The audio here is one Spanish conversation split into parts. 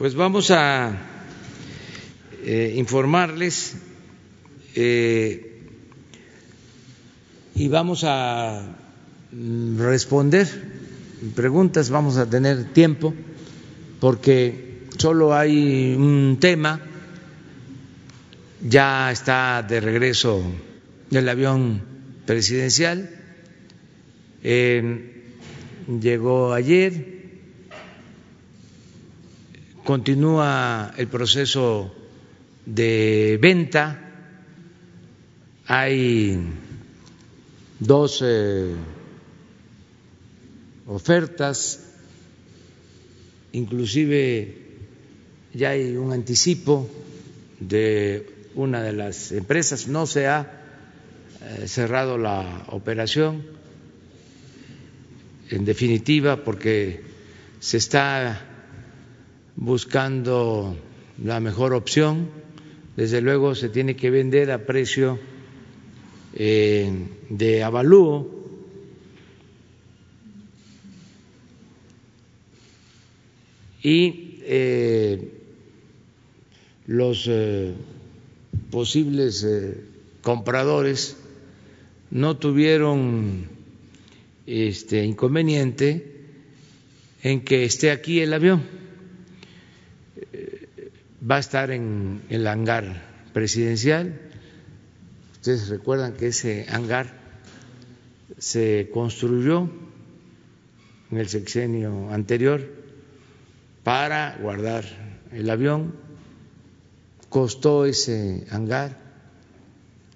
Pues vamos a eh, informarles eh, y vamos a mm, responder preguntas, vamos a tener tiempo porque solo hay un tema, ya está de regreso el avión presidencial, eh, llegó ayer, continúa el proceso de venta, hay dos eh, ofertas, inclusive ya hay un anticipo de una de las empresas, no se ha eh, cerrado la operación, en definitiva, porque se está buscando la mejor opción. Desde luego se tiene que vender a precio eh, de avalúo. Y eh, los eh, posibles compradores no tuvieron este inconveniente en que esté aquí el avión va a estar en el hangar presidencial. Ustedes recuerdan que ese hangar se construyó en el sexenio anterior para guardar el avión. Costó ese hangar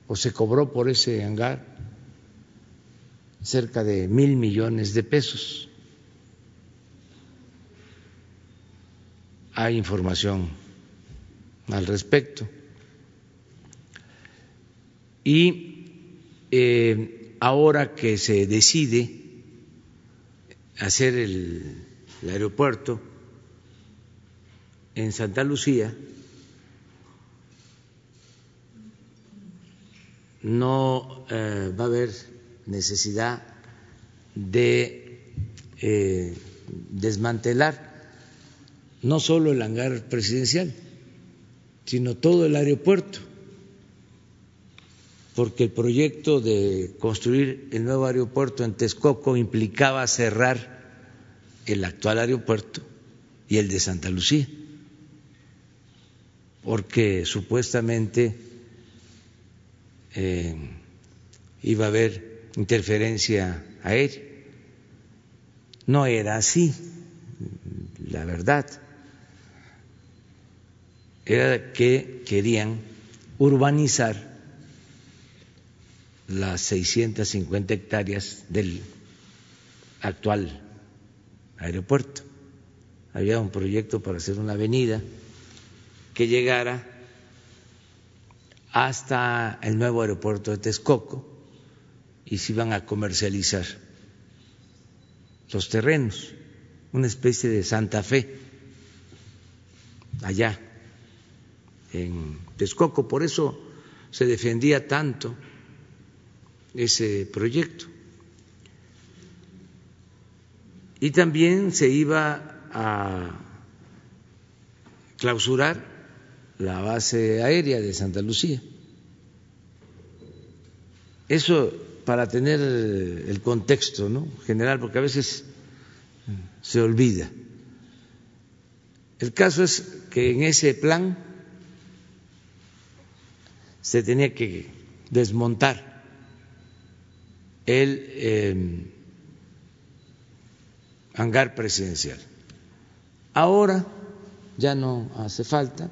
o se cobró por ese hangar cerca de mil millones de pesos. Hay información al respecto. Y eh, ahora que se decide hacer el, aeropuerto en Santa Lucía, no eh, va a haber necesidad de eh, desmantelar no solo el hangar presidencial, sino todo el aeropuerto, porque el proyecto de construir el nuevo aeropuerto en Texcoco implicaba cerrar el actual aeropuerto y el de Santa Lucía, porque supuestamente eh, iba a haber interferencia aérea. No era así, la verdad era que querían urbanizar las 650 hectáreas del actual aeropuerto. Había un proyecto para hacer una avenida que llegara hasta el nuevo aeropuerto de Texcoco y se iban a comercializar los terrenos, una especie de Santa Fe allá en Texcoco, por eso se defendía tanto ese proyecto. Y también se iba a clausurar la base aérea de Santa Lucía. Eso para tener el contexto ¿no? general, porque a veces se olvida. El caso es que en ese plan se tenía que desmontar el em, hangar presidencial. Ahora ya no hace falta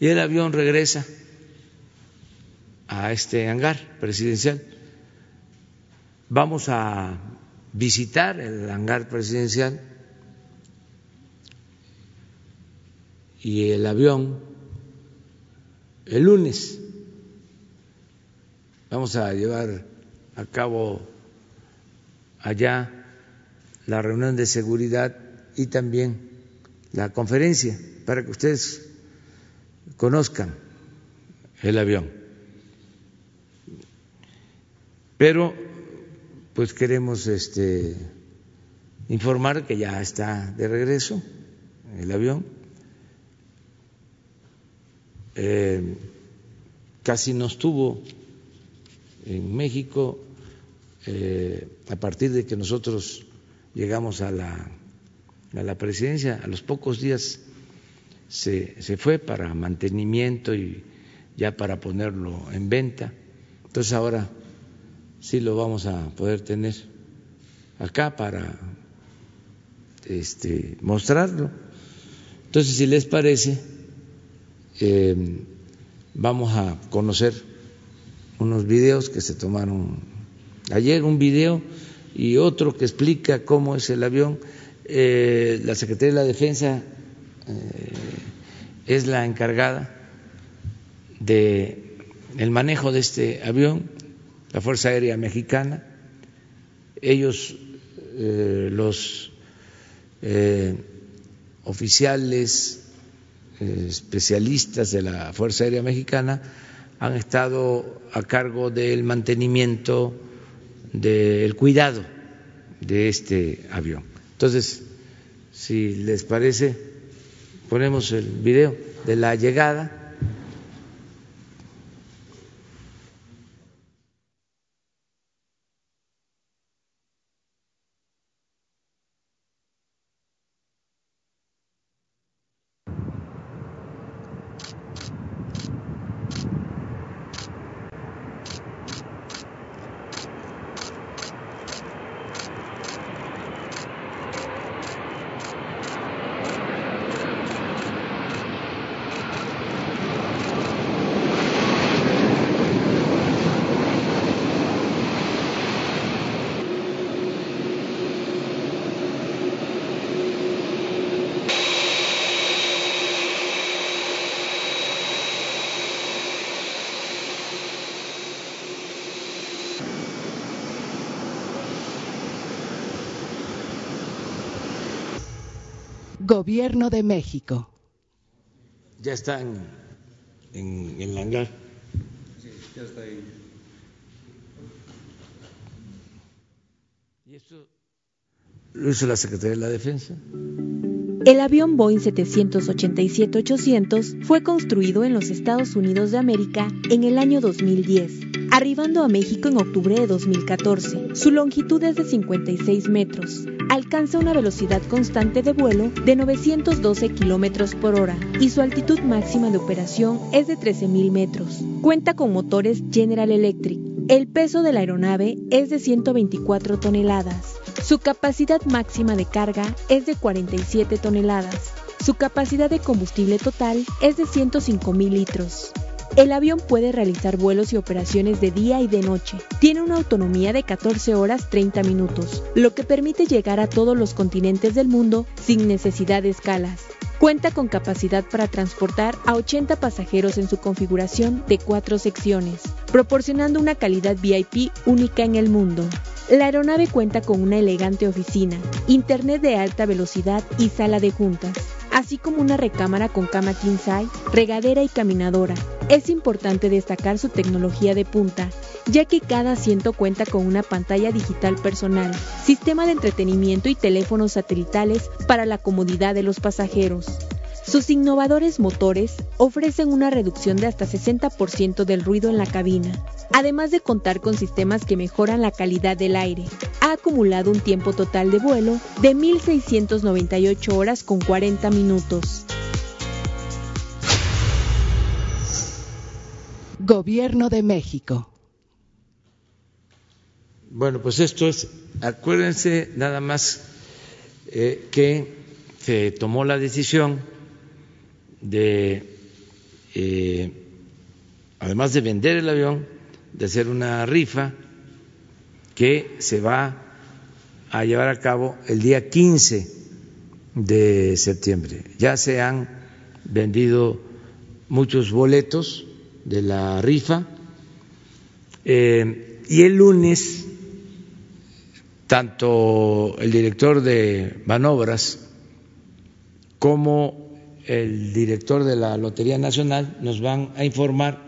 y el avión regresa a este hangar presidencial. Vamos a visitar el hangar presidencial y el avión el lunes Vamos a llevar a cabo allá la reunión de seguridad y también la conferencia para que ustedes conozcan el avión. Pero pues queremos este informar que ya está de regreso el avión eh, casi no estuvo en México eh, a partir de que nosotros llegamos a la, a la presidencia, a los pocos días se, se fue para mantenimiento y ya para ponerlo en venta. Entonces ahora sí lo vamos a poder tener acá para este, mostrarlo. Entonces, si les parece, eh, vamos a conocer unos videos que se tomaron ayer, un video y otro que explica cómo es el avión. Eh, la Secretaría de la Defensa eh, es la encargada de manejo de este avión, la Fuerza Aérea Mexicana. Ellos, los oficiales especialistas de la Fuerza Aérea Mexicana han estado a cargo del mantenimiento, del cuidado de este avión. Entonces, si les parece, ponemos el video de la llegada Gobierno de México. Ya está en, en el hangar. Sí, ya está ahí. ¿Y esto lo hizo la Secretaría de la Defensa? El avión Boeing 787-800 fue construido en los Estados Unidos de América en el año 2010 arribando a México en octubre de 2014. Su longitud es de 56 metros. Alcanza una velocidad constante de vuelo de 912 kilómetros por hora y su altitud máxima de operación es de 13.000 metros. Cuenta con motores General Electric. El peso de la aeronave es de 124 toneladas. Su capacidad máxima de carga es de 47 toneladas. Su capacidad de combustible total es de 105.000 litros. El avión puede realizar vuelos y operaciones de día y de noche. Tiene una autonomía de 14 horas 30 minutos, lo que permite llegar a todos los continentes del mundo sin necesidad de escalas. Cuenta con capacidad para transportar a 80 pasajeros en su configuración de cuatro secciones, proporcionando una calidad VIP única en el mundo. La aeronave cuenta con una elegante oficina, internet de alta velocidad y sala de juntas así como una recámara con cama king regadera y caminadora. Es importante destacar su tecnología de punta, ya que cada asiento cuenta con una pantalla digital personal, sistema de entretenimiento y teléfonos satelitales para la comodidad de los pasajeros. Sus innovadores motores ofrecen una reducción de hasta 60% del ruido en la cabina, además de contar con sistemas que mejoran la calidad del aire. Ha acumulado un tiempo total de vuelo de 1.698 horas con 40 minutos. Gobierno de México. Bueno, pues esto es, acuérdense nada más eh, que se tomó la decisión de, eh, además de vender el avión, de hacer una rifa que se va a llevar a cabo el día 15 de septiembre. Ya se han vendido muchos boletos de la rifa eh, y el lunes tanto el director de Manobras como el director de la Lotería Nacional nos van a informar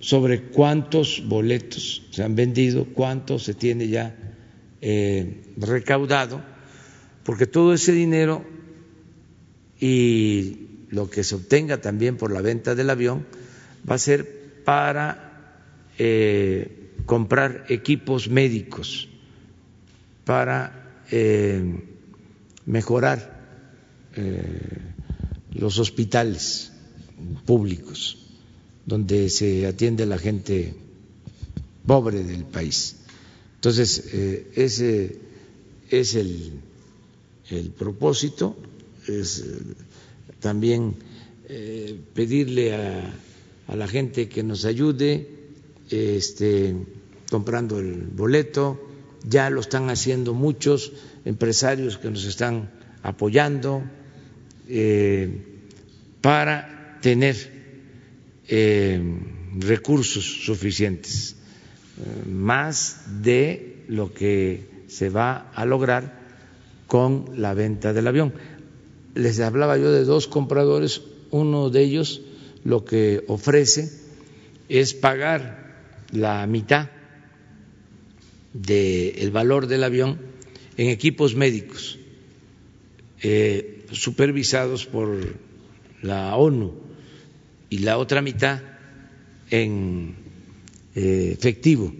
sobre cuántos boletos se han vendido, cuánto se tiene ya eh, recaudado, porque todo ese dinero y lo que se obtenga también por la venta del avión va a ser para eh, comprar equipos médicos, para eh, mejorar eh, los hospitales públicos donde se atiende la gente pobre del país. Entonces, ese es el, propósito, es también eh, pedirle a, a, la gente que nos ayude este, comprando el boleto, ya lo están haciendo muchos empresarios que nos están apoyando eh, para tener eh, recursos suficientes, eh, más de lo que se va a lograr con la venta del avión. Les hablaba yo de dos compradores, uno de ellos lo que ofrece es pagar la mitad del valor del avión en equipos médicos supervisados por la ONU y la otra mitad en eh, efectivo.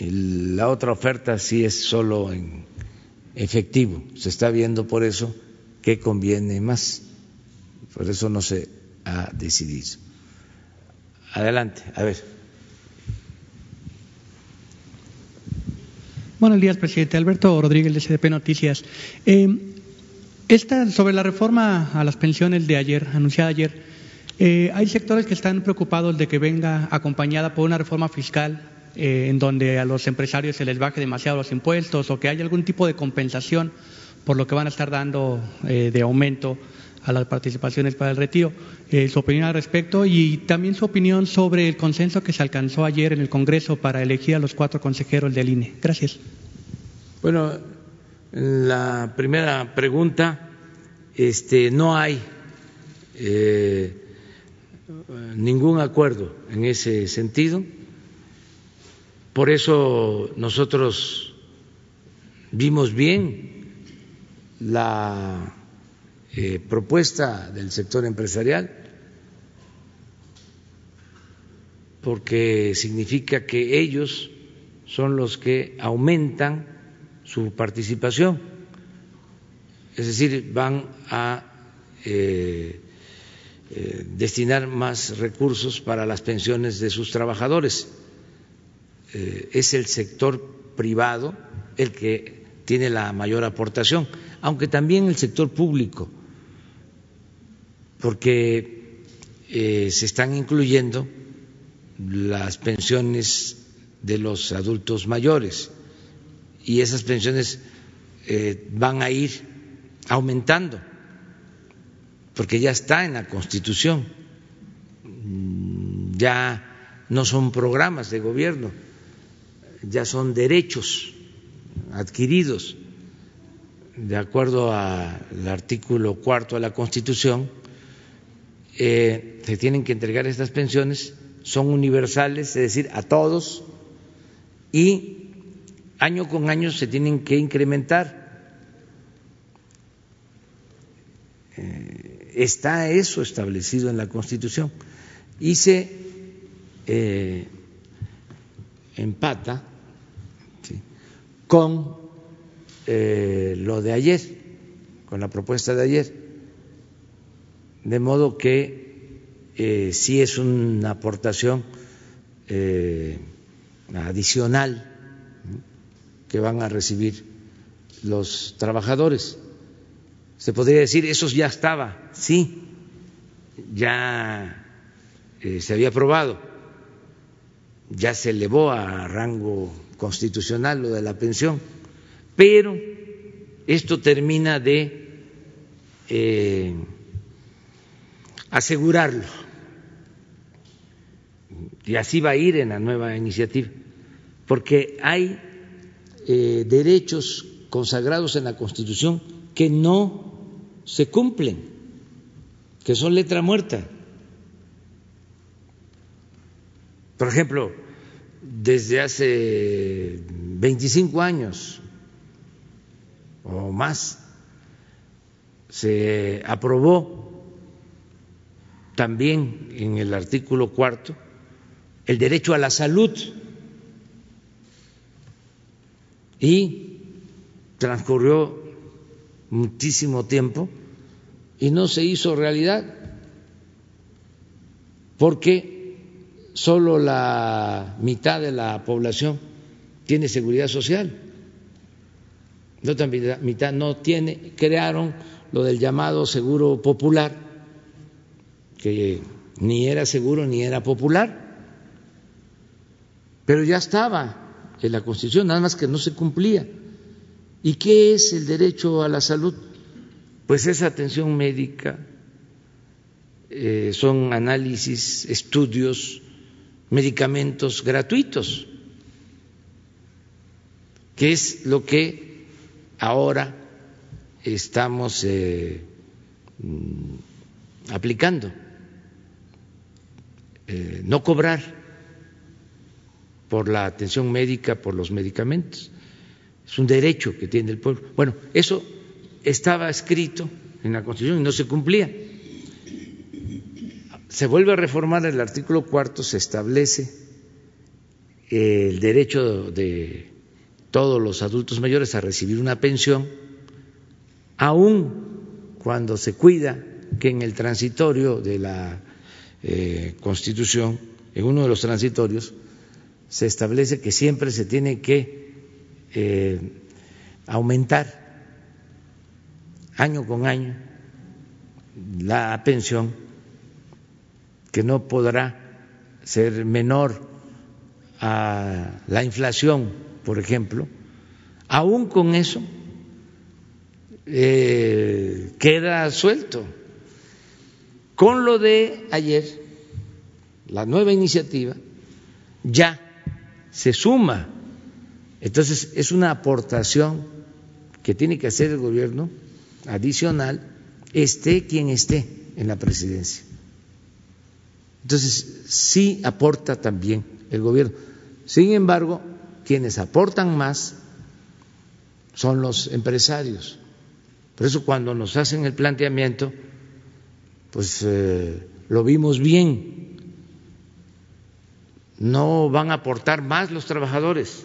La otra oferta sí es solo en efectivo. Se está viendo por eso qué conviene más. Por eso no se ha decidido. Adelante, a ver. Buenos días, presidente. Alberto Rodríguez, de CDP Noticias. Eh, esta, sobre la reforma a las pensiones de ayer, anunciada ayer, eh, hay sectores que están preocupados de que venga acompañada por una reforma fiscal eh, en donde a los empresarios se les baje demasiado los impuestos o que haya algún tipo de compensación por lo que van a estar dando de aumento a las participaciones para el retiro. Eh, su opinión al respecto y también su opinión sobre el consenso que se alcanzó ayer en el Congreso para elegir a los cuatro consejeros del INE. Gracias. Bueno, la primera pregunta, este, no hay eh, ningún acuerdo en ese sentido por eso nosotros vimos bien la eh, propuesta del sector empresarial, porque significa que ellos son los que aumentan su participación, es decir, van a eh, eh, destinar más recursos para las pensiones de sus trabajadores. Es el sector privado el que tiene la mayor aportación, aunque también el sector público, porque eh, se están incluyendo las pensiones de los adultos mayores. Y esas pensiones eh, van a ir aumentando porque ya está en la Constitución, ya no son programas de gobierno, ya son derechos adquiridos. De acuerdo al artículo cuarto de la Constitución, eh, se tienen que entregar estas pensiones, son universales, es decir, a todos, y año con año se tienen que incrementar. Eh, está eso establecido en la Constitución y se eh, empata con lo de ayer, con la propuesta de ayer. De modo que eh, sí es una aportación eh, adicional que van a recibir los trabajadores. Se podría decir, eso ya estaba, sí, ya eh, se había aprobado, ya se elevó a rango constitucional, lo de la pensión, pero esto termina de asegurarlo. Y así va a ir en la nueva iniciativa, porque hay eh, derechos consagrados en la Constitución que no se cumplen, que son letra muerta. Por ejemplo, desde hace 25 años o más se aprobó también en el artículo cuarto el derecho a la salud y transcurrió muchísimo tiempo y no se hizo realidad porque solo la mitad de la población tiene seguridad social, la otra mitad no tiene, crearon lo del llamado seguro popular, que ni era seguro ni era popular, pero ya estaba en la Constitución, nada más que no se cumplía. ¿Y qué es el derecho a la salud? Pues es atención médica, eh, son análisis, estudios, medicamentos gratuitos, que es lo que ahora estamos eh, mm, aplicando. Eh, no cobrar por la atención médica, por los medicamentos. Es un derecho que tiene el pueblo. Bueno, eso estaba escrito en la Constitución y no se cumplía. Se vuelve a reformar el artículo cuarto, se establece el derecho de todos los adultos mayores a recibir una pensión aun cuando se cuida que en el transitorio de la eh, Constitución, en uno de los transitorios, se establece que siempre se tiene que eh, aumentar año con año la pensión, que no podrá ser menor a la inflación, por ejemplo, aún con eso eh, queda suelto. Con lo de ayer, la nueva iniciativa ya se suma. Entonces, es una aportación que tiene que hacer el gobierno adicional, esté quien esté en la presidencia. Entonces, sí aporta también el gobierno. Sin embargo, quienes aportan más son los empresarios. Por eso cuando nos hacen el planteamiento, pues eh, lo vimos bien. No van a aportar más los trabajadores.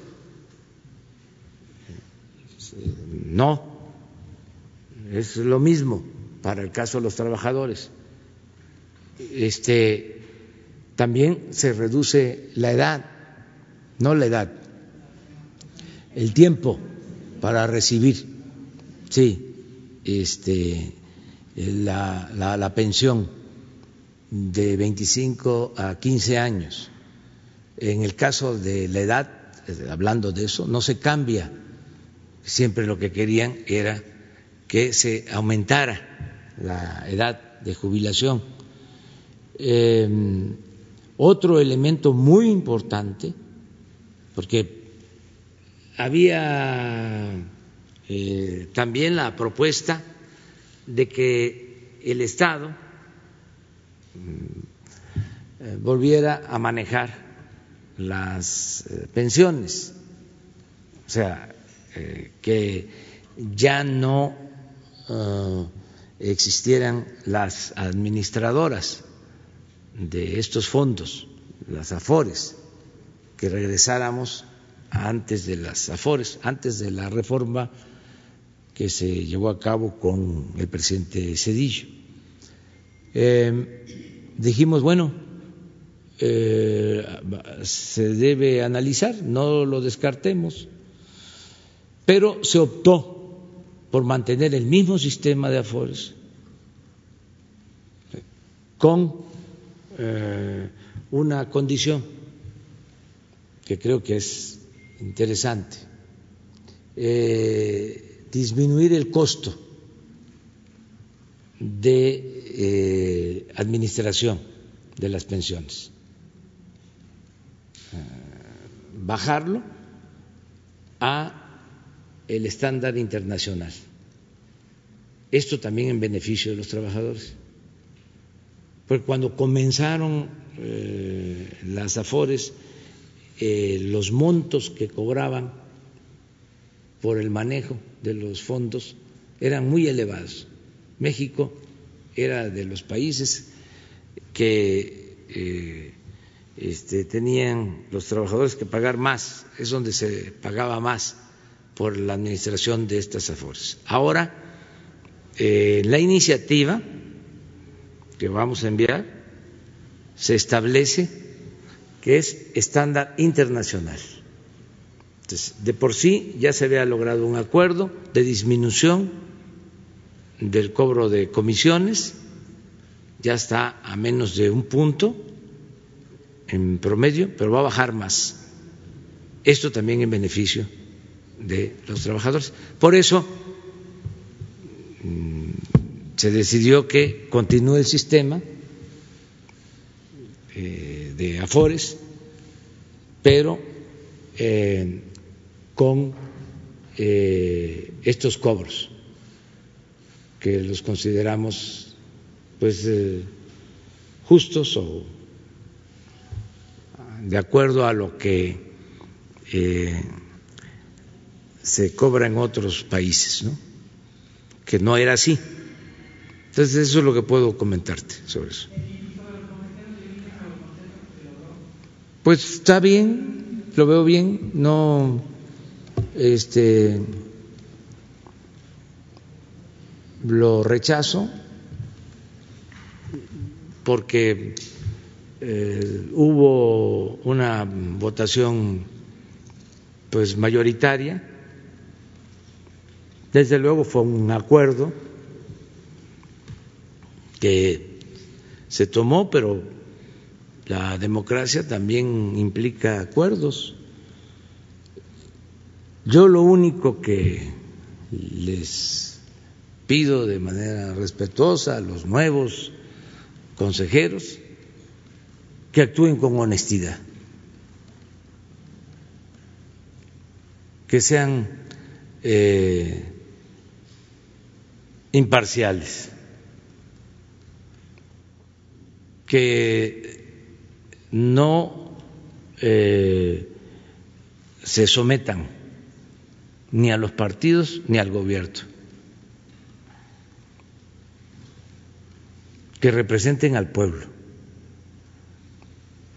No, es lo mismo para el caso de los trabajadores. Este también se reduce la edad, no la edad, el tiempo para recibir. Sí, este, la, la, pensión de 25 a 15 años. En el caso de la edad, hablando de eso, no se cambia. Siempre lo que querían era que se aumentara la edad de jubilación. Em, otro elemento muy importante, porque había eh, también la propuesta de que el Estado eh, volviera a manejar las eh, pensiones, o sea, que ya no existieran las administradoras de estos fondos, las AFORES, que regresáramos antes de las AFORES, antes de la reforma que se llevó a cabo con el presidente Cedillo. Eh, dijimos, bueno, eh, se debe analizar, no lo descartemos, pero se optó por mantener el mismo sistema de afores con eh, una condición que creo que es interesante, disminuir el costo de eh, administración de las pensiones, eh, bajarlo a el estándar internacional. Esto también en beneficio de los trabajadores. Porque cuando comenzaron las AFORES, eh, los montos que cobraban por el manejo de los fondos eran muy elevados. México era de los países que eh, este, tenían los trabajadores que pagar más, es donde se pagaba más por la administración de estas afores. Ahora, eh, la iniciativa que vamos a enviar se establece que es estándar internacional. Entonces, de por sí ya se había logrado un acuerdo de disminución del cobro de comisiones, ya está a menos de un punto en promedio, pero va a bajar más. Esto también en beneficio de los trabajadores. Por eso mm, se decidió que continúe el sistema eh, de Afores, pero eh, con eh, estos cobros que los consideramos pues justos o de acuerdo a lo que se cobra en otros países, ¿no? que no era así. Entonces eso es lo que puedo comentarte sobre eso. Pues está bien, lo veo bien, no este lo rechazo porque eh, hubo una votación pues mayoritaria desde luego fue un acuerdo que se tomó, pero la democracia también implica acuerdos. Yo lo único que les pido de manera respetuosa a los nuevos consejeros que actúen con honestidad, que sean eh, imparciales, que no eh, se sometan ni a los partidos ni al gobierno, que representen al pueblo.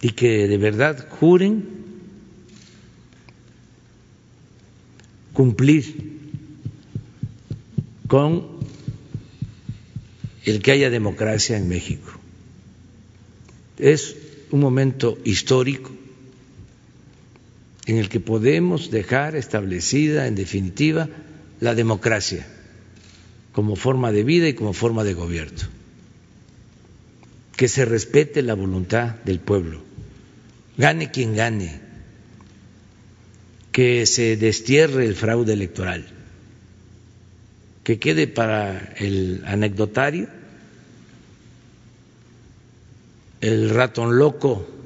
Y que de verdad juren cumplir con el que haya democracia en México. Es un momento histórico en el que podemos dejar establecida, en definitiva, la democracia como forma de vida y como forma de gobierno. Que se respete la voluntad del pueblo, gane quien gane, que se destierre el fraude electoral, que quede para el anecdotario el ratón loco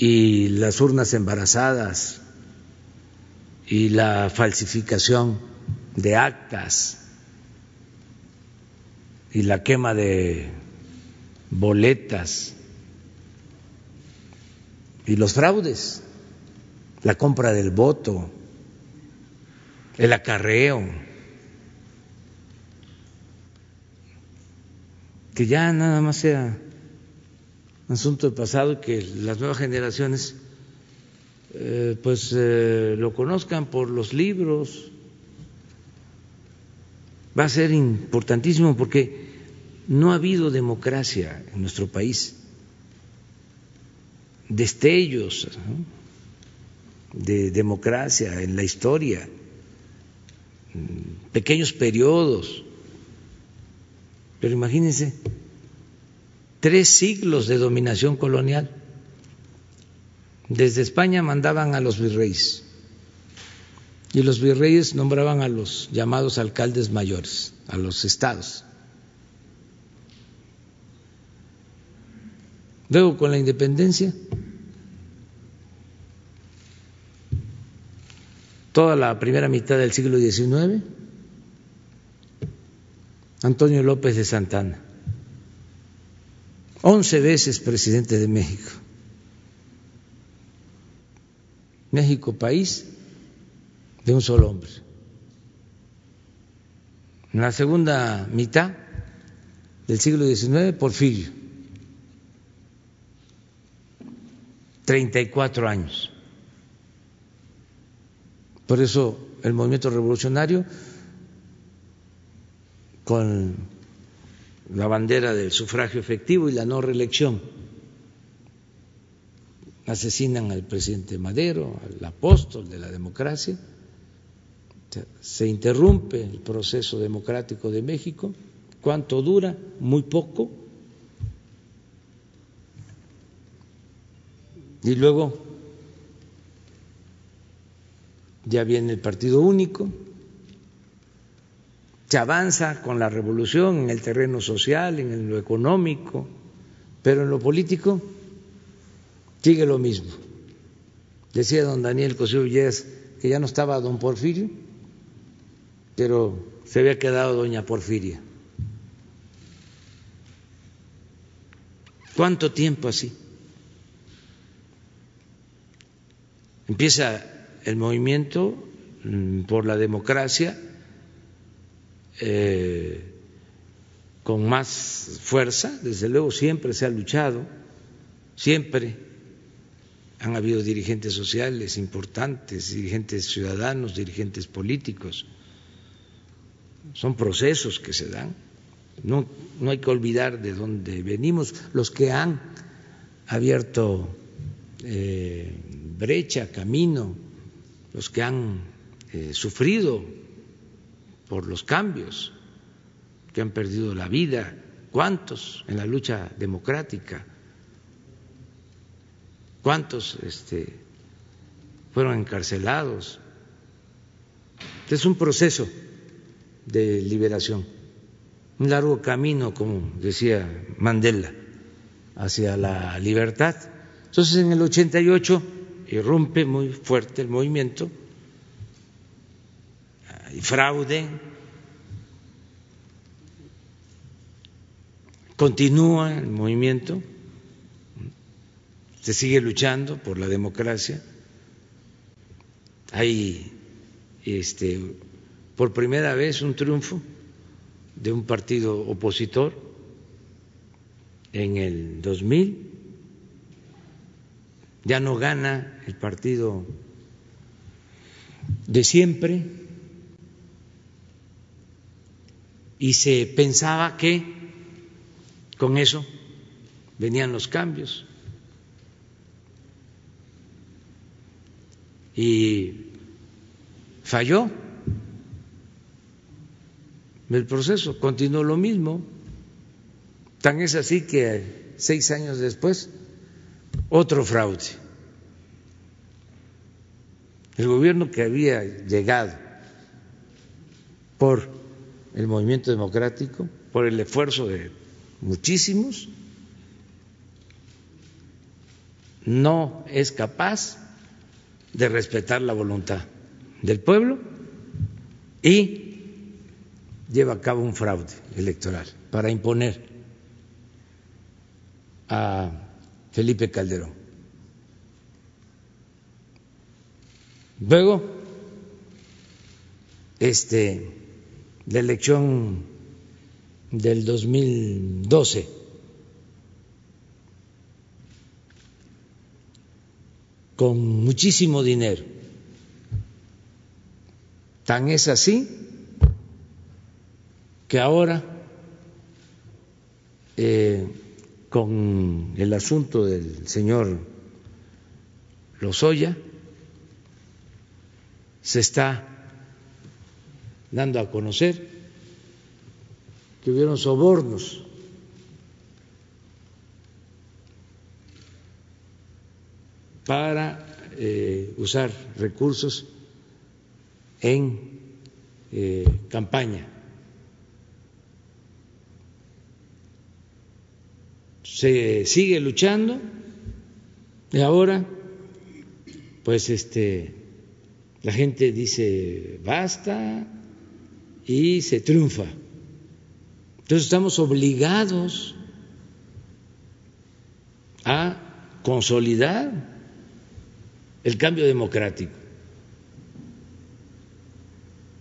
y las urnas embarazadas y la falsificación de actas y la quema de boletas y los fraudes, la compra del voto, el acarreo que ya nada más sea asunto del pasado que las nuevas generaciones eh, pues eh, lo conozcan por los libros. Va a ser importantísimo porque no ha habido democracia en nuestro país, destellos de democracia en la historia, pequeños periodos. Pero imagínense, tres siglos de dominación colonial. Desde España mandaban a los virreyes y los virreyes nombraban a los llamados alcaldes mayores, a los estados. Luego con la independencia, toda la primera mitad del siglo XIX, Antonio López de Santana, once veces presidente de México. México, país de un solo hombre. En la segunda mitad del siglo XIX, Porfirio, 34 años. Por eso el movimiento revolucionario, con la bandera del sufragio efectivo y la no reelección, asesinan al presidente Madero, al apóstol de la democracia, se interrumpe el proceso democrático de México. ¿Cuánto dura? Muy poco. Y luego ya viene el partido único, se avanza con la revolución en el terreno social, en lo económico, pero en lo político sigue lo mismo. Decía don Daniel Cosío Villegas que ya no estaba don Porfirio, pero se había quedado doña Porfiria. ¿Cuánto tiempo así? Empieza el movimiento mm, por la democracia eh, con más fuerza, desde luego siempre se ha luchado, siempre han habido dirigentes sociales importantes, dirigentes ciudadanos, dirigentes políticos. Son procesos que se dan. No, no hay que olvidar de dónde venimos. Los que han abierto eh, brecha, camino, los que han eh, sufrido por los cambios, que han perdido la vida, cuántos en la lucha democrática, cuántos este, fueron encarcelados. Es un proceso de liberación, un largo camino, como decía Mandela, hacia la libertad. Entonces en el 88 irrumpe muy fuerte el movimiento, fraude, continúa el movimiento, se sigue luchando por la democracia, hay este, por primera vez un triunfo de un partido opositor en el 2000 ya no gana el partido de siempre y se pensaba que con eso venían los cambios. Y falló el proceso, continuó lo mismo. Tan es así que seis años después otro fraude. El gobierno que había llegado por el movimiento democrático, por el esfuerzo de muchísimos, no es capaz de respetar la voluntad del pueblo y lleva a cabo un fraude electoral para imponer a Felipe Calderón. Luego, este, la elección del 2012, con muchísimo dinero. Tan es así que ahora eh, con el asunto del señor Lozoya, se está dando a conocer que hubieron sobornos. para eh, usar recursos en eh, campaña. Se sigue luchando y ahora pues este la gente dice basta y se triunfa. Entonces estamos obligados a consolidar el cambio democrático.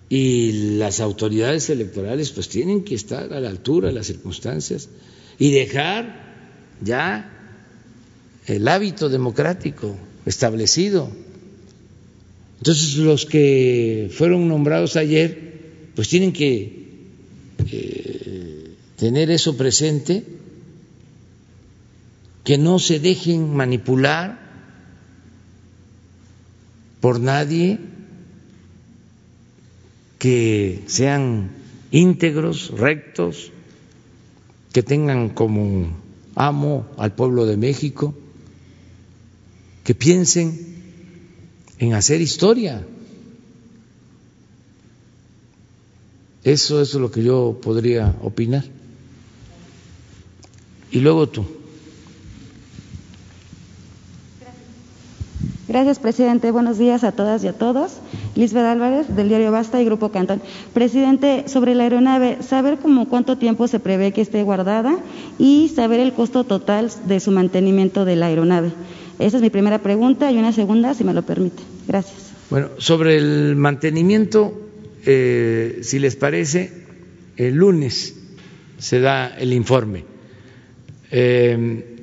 y las autoridades electorales pues tienen que estar a la altura de las circunstancias y dejar ya el hábito democrático establecido. Entonces los que fueron nombrados ayer pues tienen que eh, tener eso presente, que no se dejen manipular por nadie, que sean íntegros, rectos, que tengan como amo al pueblo de México, que piensen en hacer historia. Eso es lo que yo podría opinar. Y luego tú. Gracias, presidente. Buenos días a todas y a todos. Lisbeth Álvarez, del diario Basta y Grupo Cantón. Presidente, sobre la aeronave, saber cómo cuánto tiempo se prevé que esté guardada y saber el costo total de su mantenimiento de la aeronave. Esa es mi primera pregunta y una segunda, si me lo permite. Gracias. Bueno, sobre el mantenimiento, eh, si les parece, el lunes se da el informe. Eh,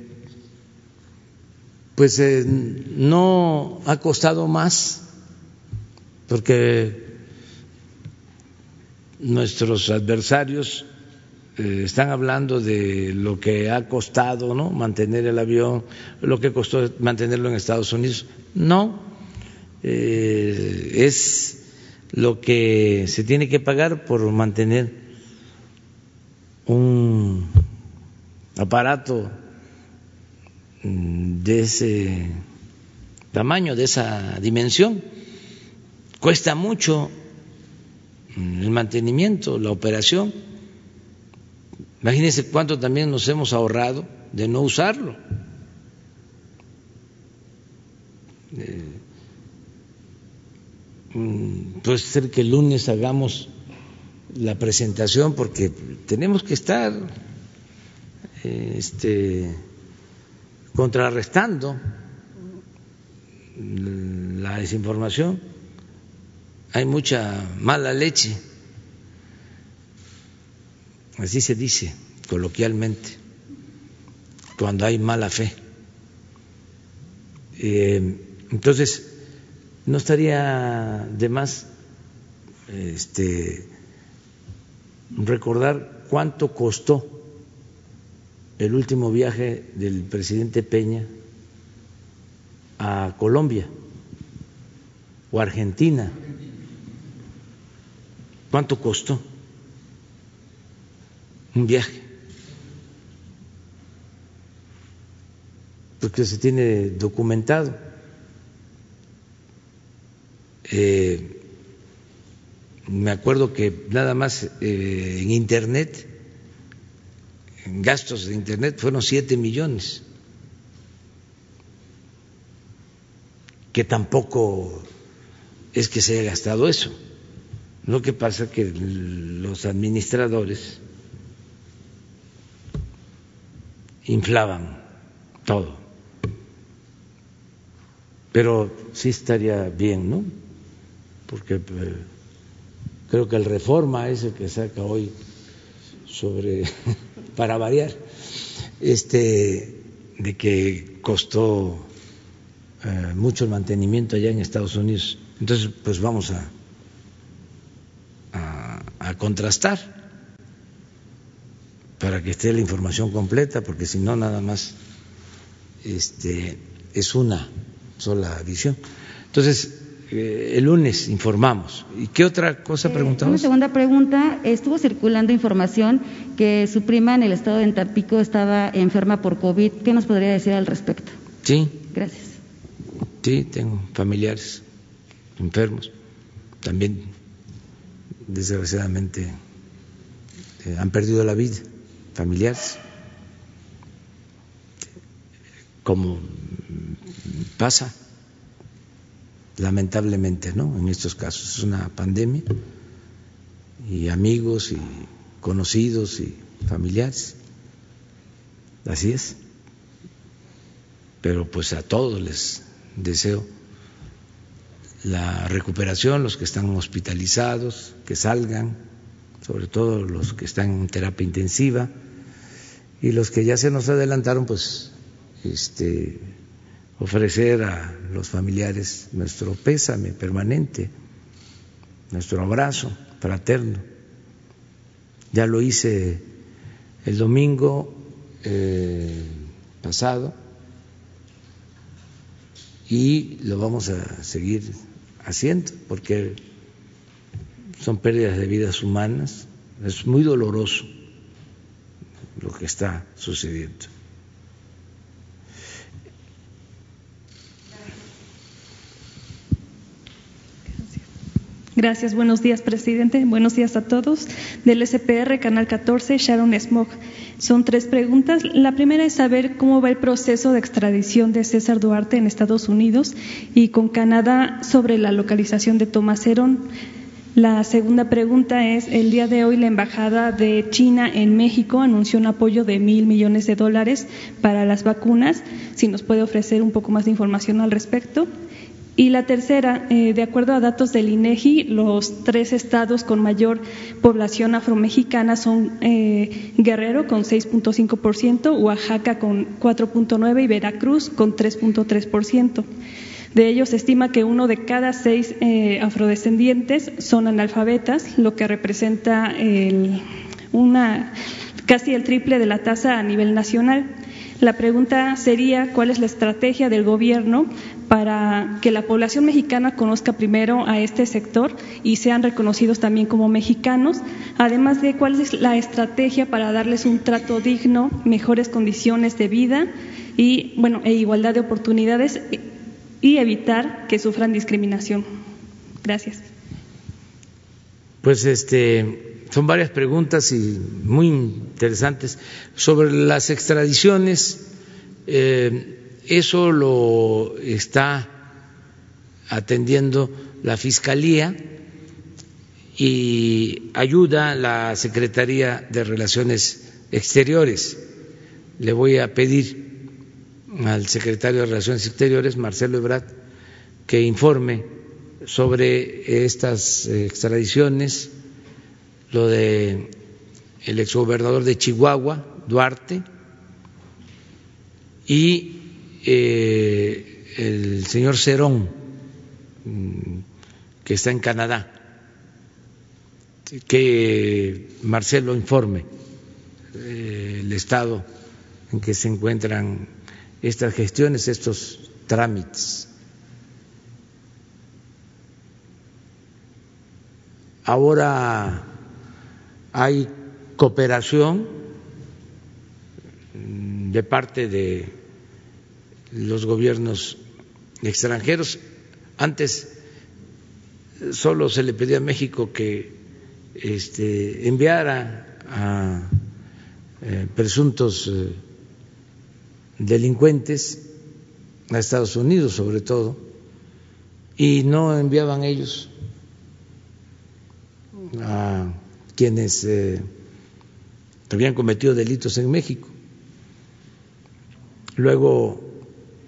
pues eh, no ha costado más porque nuestros adversarios están hablando de lo que ha costado ¿no? mantener el avión, lo que costó mantenerlo en Estados Unidos. No, es lo que se tiene que pagar por mantener un aparato de ese tamaño, de esa dimensión. Cuesta mucho el mantenimiento, la operación. Imagínense cuánto también nos hemos ahorrado de no usarlo. Eh, mm, puede ser que el lunes hagamos la presentación porque tenemos que estar este, contrarrestando la desinformación. Hay mucha mala leche, así se dice coloquialmente, cuando hay mala fe. Eh, entonces, no estaría de más este, recordar cuánto costó el último viaje del presidente Peña a Colombia o Argentina. ¿Cuánto costó un viaje? Porque se tiene documentado. Eh, me acuerdo que nada más eh, en Internet en gastos de Internet fueron siete millones, que tampoco es que se haya gastado eso. Lo que pasa es que los administradores inflaban todo. Pero sí estaría bien, ¿no? Porque eh, creo que el reforma ese que saca hoy sobre para variar, este, de que costó eh, mucho el mantenimiento allá en Estados Unidos. Entonces, pues vamos a, a, contrastar para que esté la información completa, porque si no, nada más este, es una sola visión. Entonces, el lunes informamos. ¿Y qué otra cosa eh, preguntamos? Una segunda pregunta. Estuvo circulando información que su prima en el estado de Tampico estaba enferma por COVID. ¿Qué nos podría decir al respecto? Sí. Gracias. Sí, tengo familiares enfermos. También, desgraciadamente, eh, han perdido la vida, familiares. Como pasa lamentablemente, ¿no? En estos casos es una pandemia y amigos y conocidos y familiares. Así es. Pero pues a todos les deseo la recuperación, los que están hospitalizados, que salgan, sobre todo los que están en terapia intensiva, y los que ya se nos adelantaron, pues este, ofrecer a los familiares nuestro pésame permanente, nuestro abrazo fraterno. Ya lo hice el domingo eh, pasado y lo vamos a seguir haciendo porque son pérdidas de vidas humanas, es muy doloroso lo que está sucediendo. Gracias, buenos días, presidente. Buenos días a todos. Del SPR, Canal 14, Sharon Smog. Son tres preguntas. La primera es saber cómo va el proceso de extradición de César Duarte en Estados Unidos y con Canadá sobre la localización de Tomás Herón. La segunda pregunta es, el día de hoy la Embajada de China en México anunció un apoyo de mil millones de dólares para las vacunas. Si nos puede ofrecer un poco más de información al respecto. Y la tercera, eh, de acuerdo a datos del INEGI, los tres estados con mayor población afromexicana son eh, Guerrero con 6.5%, Oaxaca con 4.9% y Veracruz con 3.3%. De ellos se estima que uno de cada seis eh, afrodescendientes son analfabetas, lo que representa una, casi el triple de la tasa a nivel nacional. La pregunta sería cuál es la estrategia del gobierno para que la población mexicana conozca primero a este sector y sean reconocidos también como mexicanos, además de cuál es la estrategia para darles un trato digno, mejores condiciones de vida y bueno, e igualdad de oportunidades y evitar que sufran discriminación. Gracias. Pues este son varias preguntas y muy interesantes sobre las extradiciones. Eh, eso lo está atendiendo la Fiscalía y ayuda la Secretaría de Relaciones Exteriores. Le voy a pedir al secretario de Relaciones Exteriores, Marcelo Ebrard, que informe sobre estas extradiciones, lo de el exgobernador de Chihuahua, Duarte, y eh, el señor Cerón, mm, que está en Canadá, que Marcelo informe eh, el estado en que se encuentran estas gestiones, estos trámites. Ahora hay cooperación mm, de parte de los gobiernos extranjeros. Antes solo se le pedía a México que este, enviara a eh, presuntos eh, delincuentes a Estados Unidos, sobre todo, y no enviaban ellos a quienes eh, habían cometido delitos en México. Luego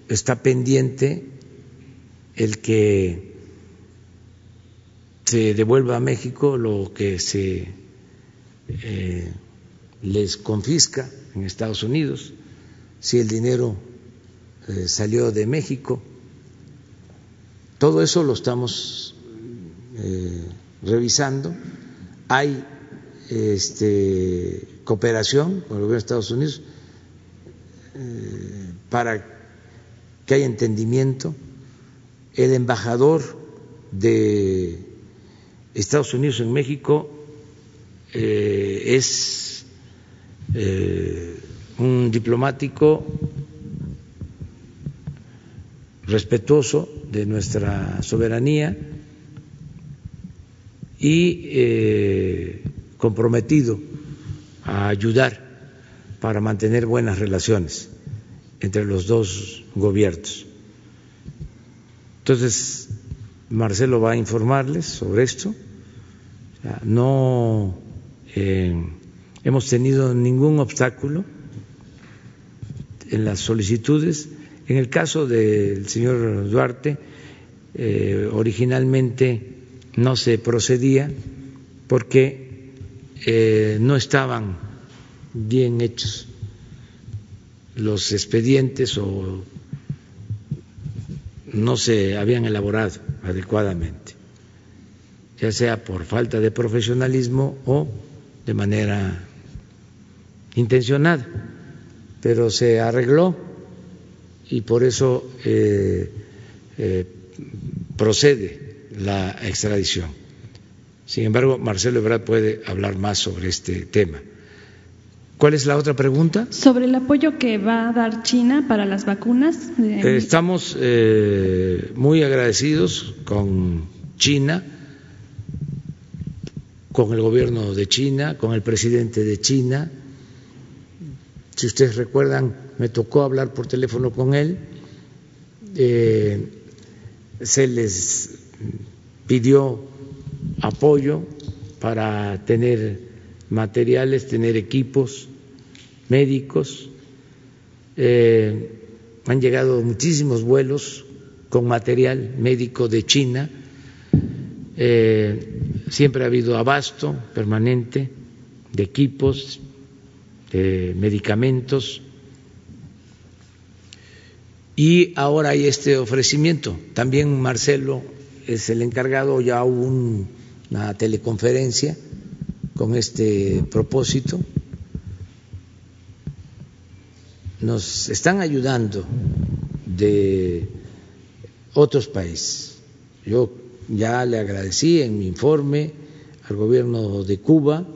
está pendiente el que se devuelva a México lo que se eh, les confisca en Estados Unidos, si el dinero eh, salió de México. Todo eso lo estamos eh, revisando. Hay este, cooperación con el gobierno de Estados Unidos para que haya entendimiento. El embajador de Estados Unidos en México eh, es eh, un diplomático respetuoso de nuestra soberanía y eh, comprometido a ayudar para mantener buenas relaciones entre los dos gobiernos. Entonces, Marcelo va a informarles sobre esto. No eh, hemos tenido ningún obstáculo en las solicitudes. En el caso del señor Duarte, eh, originalmente no se procedía porque eh, no estaban bien hechos los expedientes o no se habían elaborado adecuadamente, ya sea por falta de profesionalismo o de manera intencionada, pero se arregló y por eso eh, eh, procede la extradición. Sin embargo, Marcelo Ebrard puede hablar más sobre este tema. ¿Cuál es la otra pregunta? Sobre el apoyo que va a dar China para las vacunas. Eh, estamos eh, muy agradecidos con China, con el gobierno de China, con el presidente de China. Si ustedes recuerdan, me tocó hablar por teléfono con él. Eh, se les pidió apoyo para tener materiales, tener equipos médicos. Eh, han llegado muchísimos vuelos con material médico de China. Eh, siempre ha habido abasto permanente de equipos, de medicamentos. Y ahora hay este ofrecimiento. También Marcelo es el encargado, ya hubo una teleconferencia con este propósito. Nos están ayudando de otros países. Yo ya le agradecí en mi informe al gobierno de Cuba,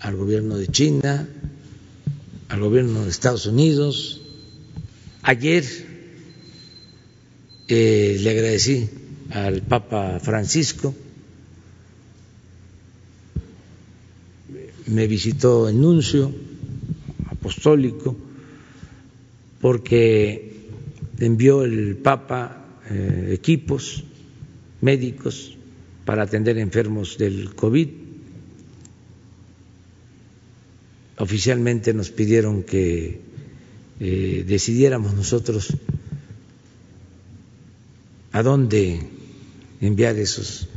al gobierno de China, al gobierno de Estados Unidos. Ayer eh, le agradecí al Papa Francisco me visitó el nuncio apostólico porque envió el Papa eh, equipos médicos para atender enfermos del COVID. Oficialmente nos pidieron que eh, decidiéramos nosotros a dónde enviar esos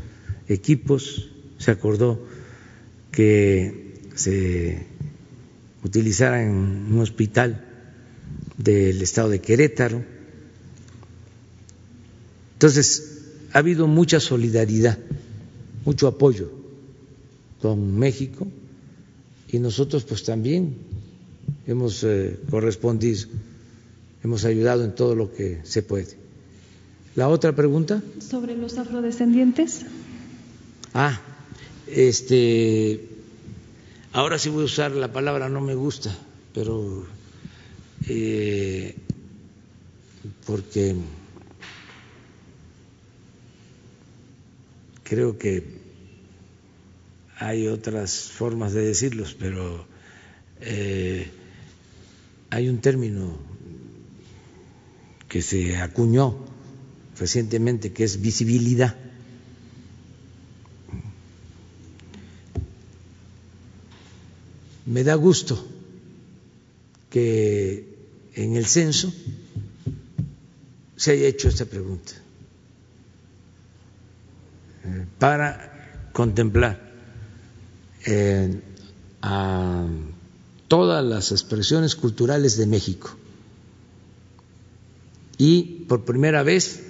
equipos. Se acordó que se utilizara en un hospital del estado de Querétaro. Entonces, ha habido mucha solidaridad, mucho apoyo con México y nosotros pues también hemos eh, correspondido, hemos ayudado en todo lo que se puede. ¿La otra pregunta? Sobre los afrodescendientes. Ah, este Ahora sí voy a usar la palabra no me gusta, pero eh, porque creo que hay otras formas de decirlos, pero eh, hay un término que se acuñó recientemente que es visibilidad. Me da gusto que en el censo se haya hecho esta pregunta eh, para contemplar eh, a todas las expresiones culturales de México. Y por primera vez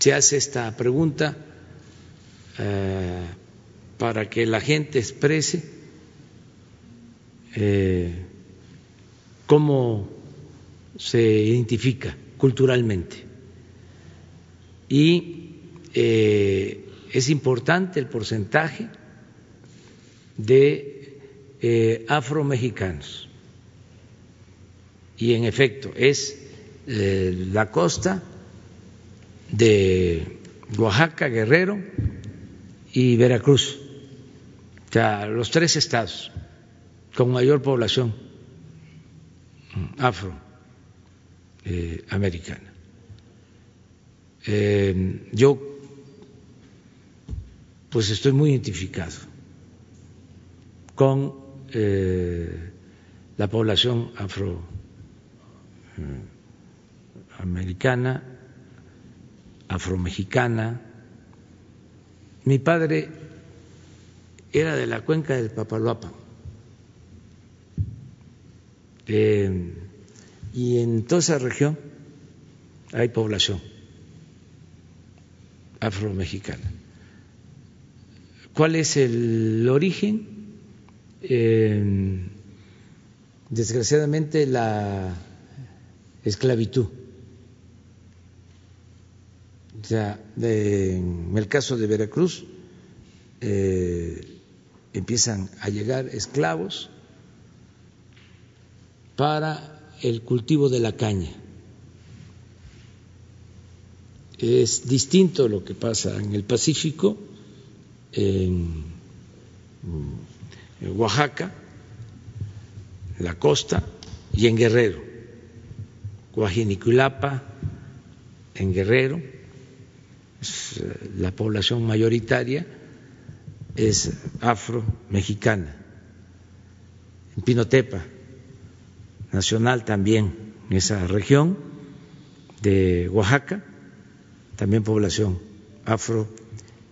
se hace esta pregunta eh, para que la gente exprese eh, cómo se identifica culturalmente. Y eh, es importante el porcentaje de eh, afromexicanos. Y en efecto, es la costa de Oaxaca, Guerrero y Veracruz, o sea, los tres estados con mayor población afroamericana. Eh, eh, yo pues estoy muy identificado con eh, la población afroamericana, afromexicana. Mi padre era de la cuenca del Papaloapan. Eh, y en toda esa región hay población afromexicana. ¿Cuál es el origen? Eh, desgraciadamente la esclavitud. O sea, en el caso de Veracruz eh, empiezan a llegar esclavos para el cultivo de la caña. Es distinto lo que pasa en el Pacífico, en, Oaxaca, la costa y en Guerrero, Guajiniculapa, en Guerrero, es la población mayoritaria es afro-mexicana, en Pinotepa, nacional también en esa región de Oaxaca, también población afro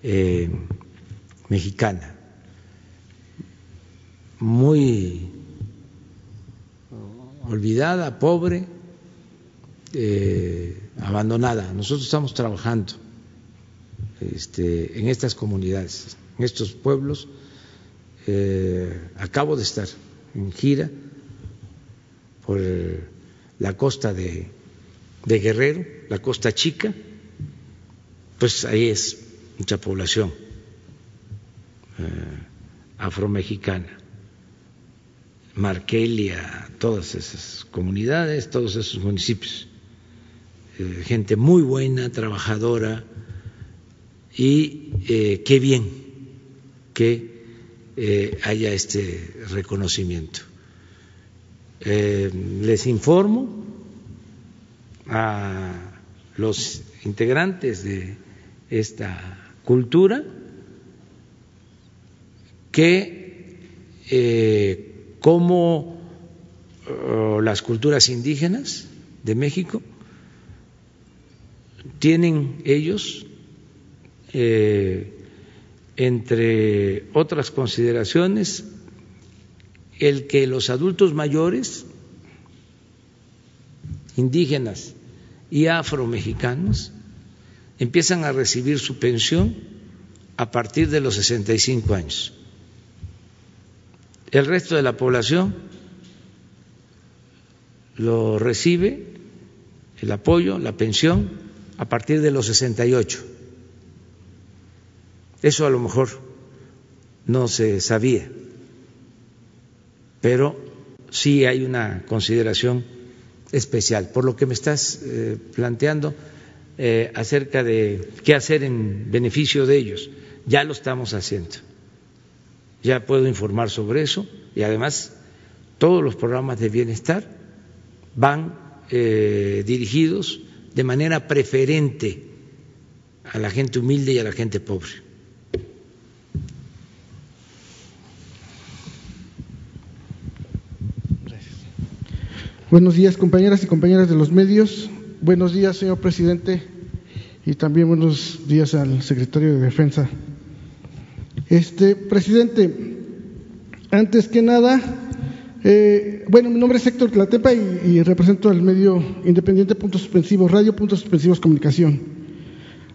eh, mexicana, muy olvidada, pobre, eh, abandonada. Nosotros estamos trabajando este, en estas comunidades, en estos pueblos. Eh, acabo de estar en gira por la costa de, Guerrero, la costa chica, pues ahí es mucha población eh, afromexicana. Marquelia, todas esas comunidades, todos esos municipios. Eh, gente muy buena, trabajadora, y eh, qué bien que haya este reconocimiento. Eh, les informo a los integrantes de esta cultura que eh, como oh, las culturas indígenas de México tienen ellos eh, entre otras consideraciones el que los adultos mayores, indígenas y afromexicanos, empiezan a recibir su pensión a partir de los 65 años. El resto de la población lo recibe, el apoyo, la pensión, a partir de los 68. Eso a lo mejor no se sabía pero sí hay una consideración especial. Por lo que me estás eh, planteando eh, acerca de qué hacer en beneficio de ellos, ya lo estamos haciendo. Ya puedo informar sobre eso y además todos los programas de bienestar van eh, dirigidos de manera preferente a la gente humilde y a la gente pobre. Buenos días, compañeras y compañeras de los medios. Buenos días, señor presidente, y también buenos días al secretario de Defensa. Este, presidente, antes que nada, eh, bueno, mi nombre es Héctor Tlatepa y, represento al medio independiente Puntos Suspensivos, Radio Puntos Comunicación.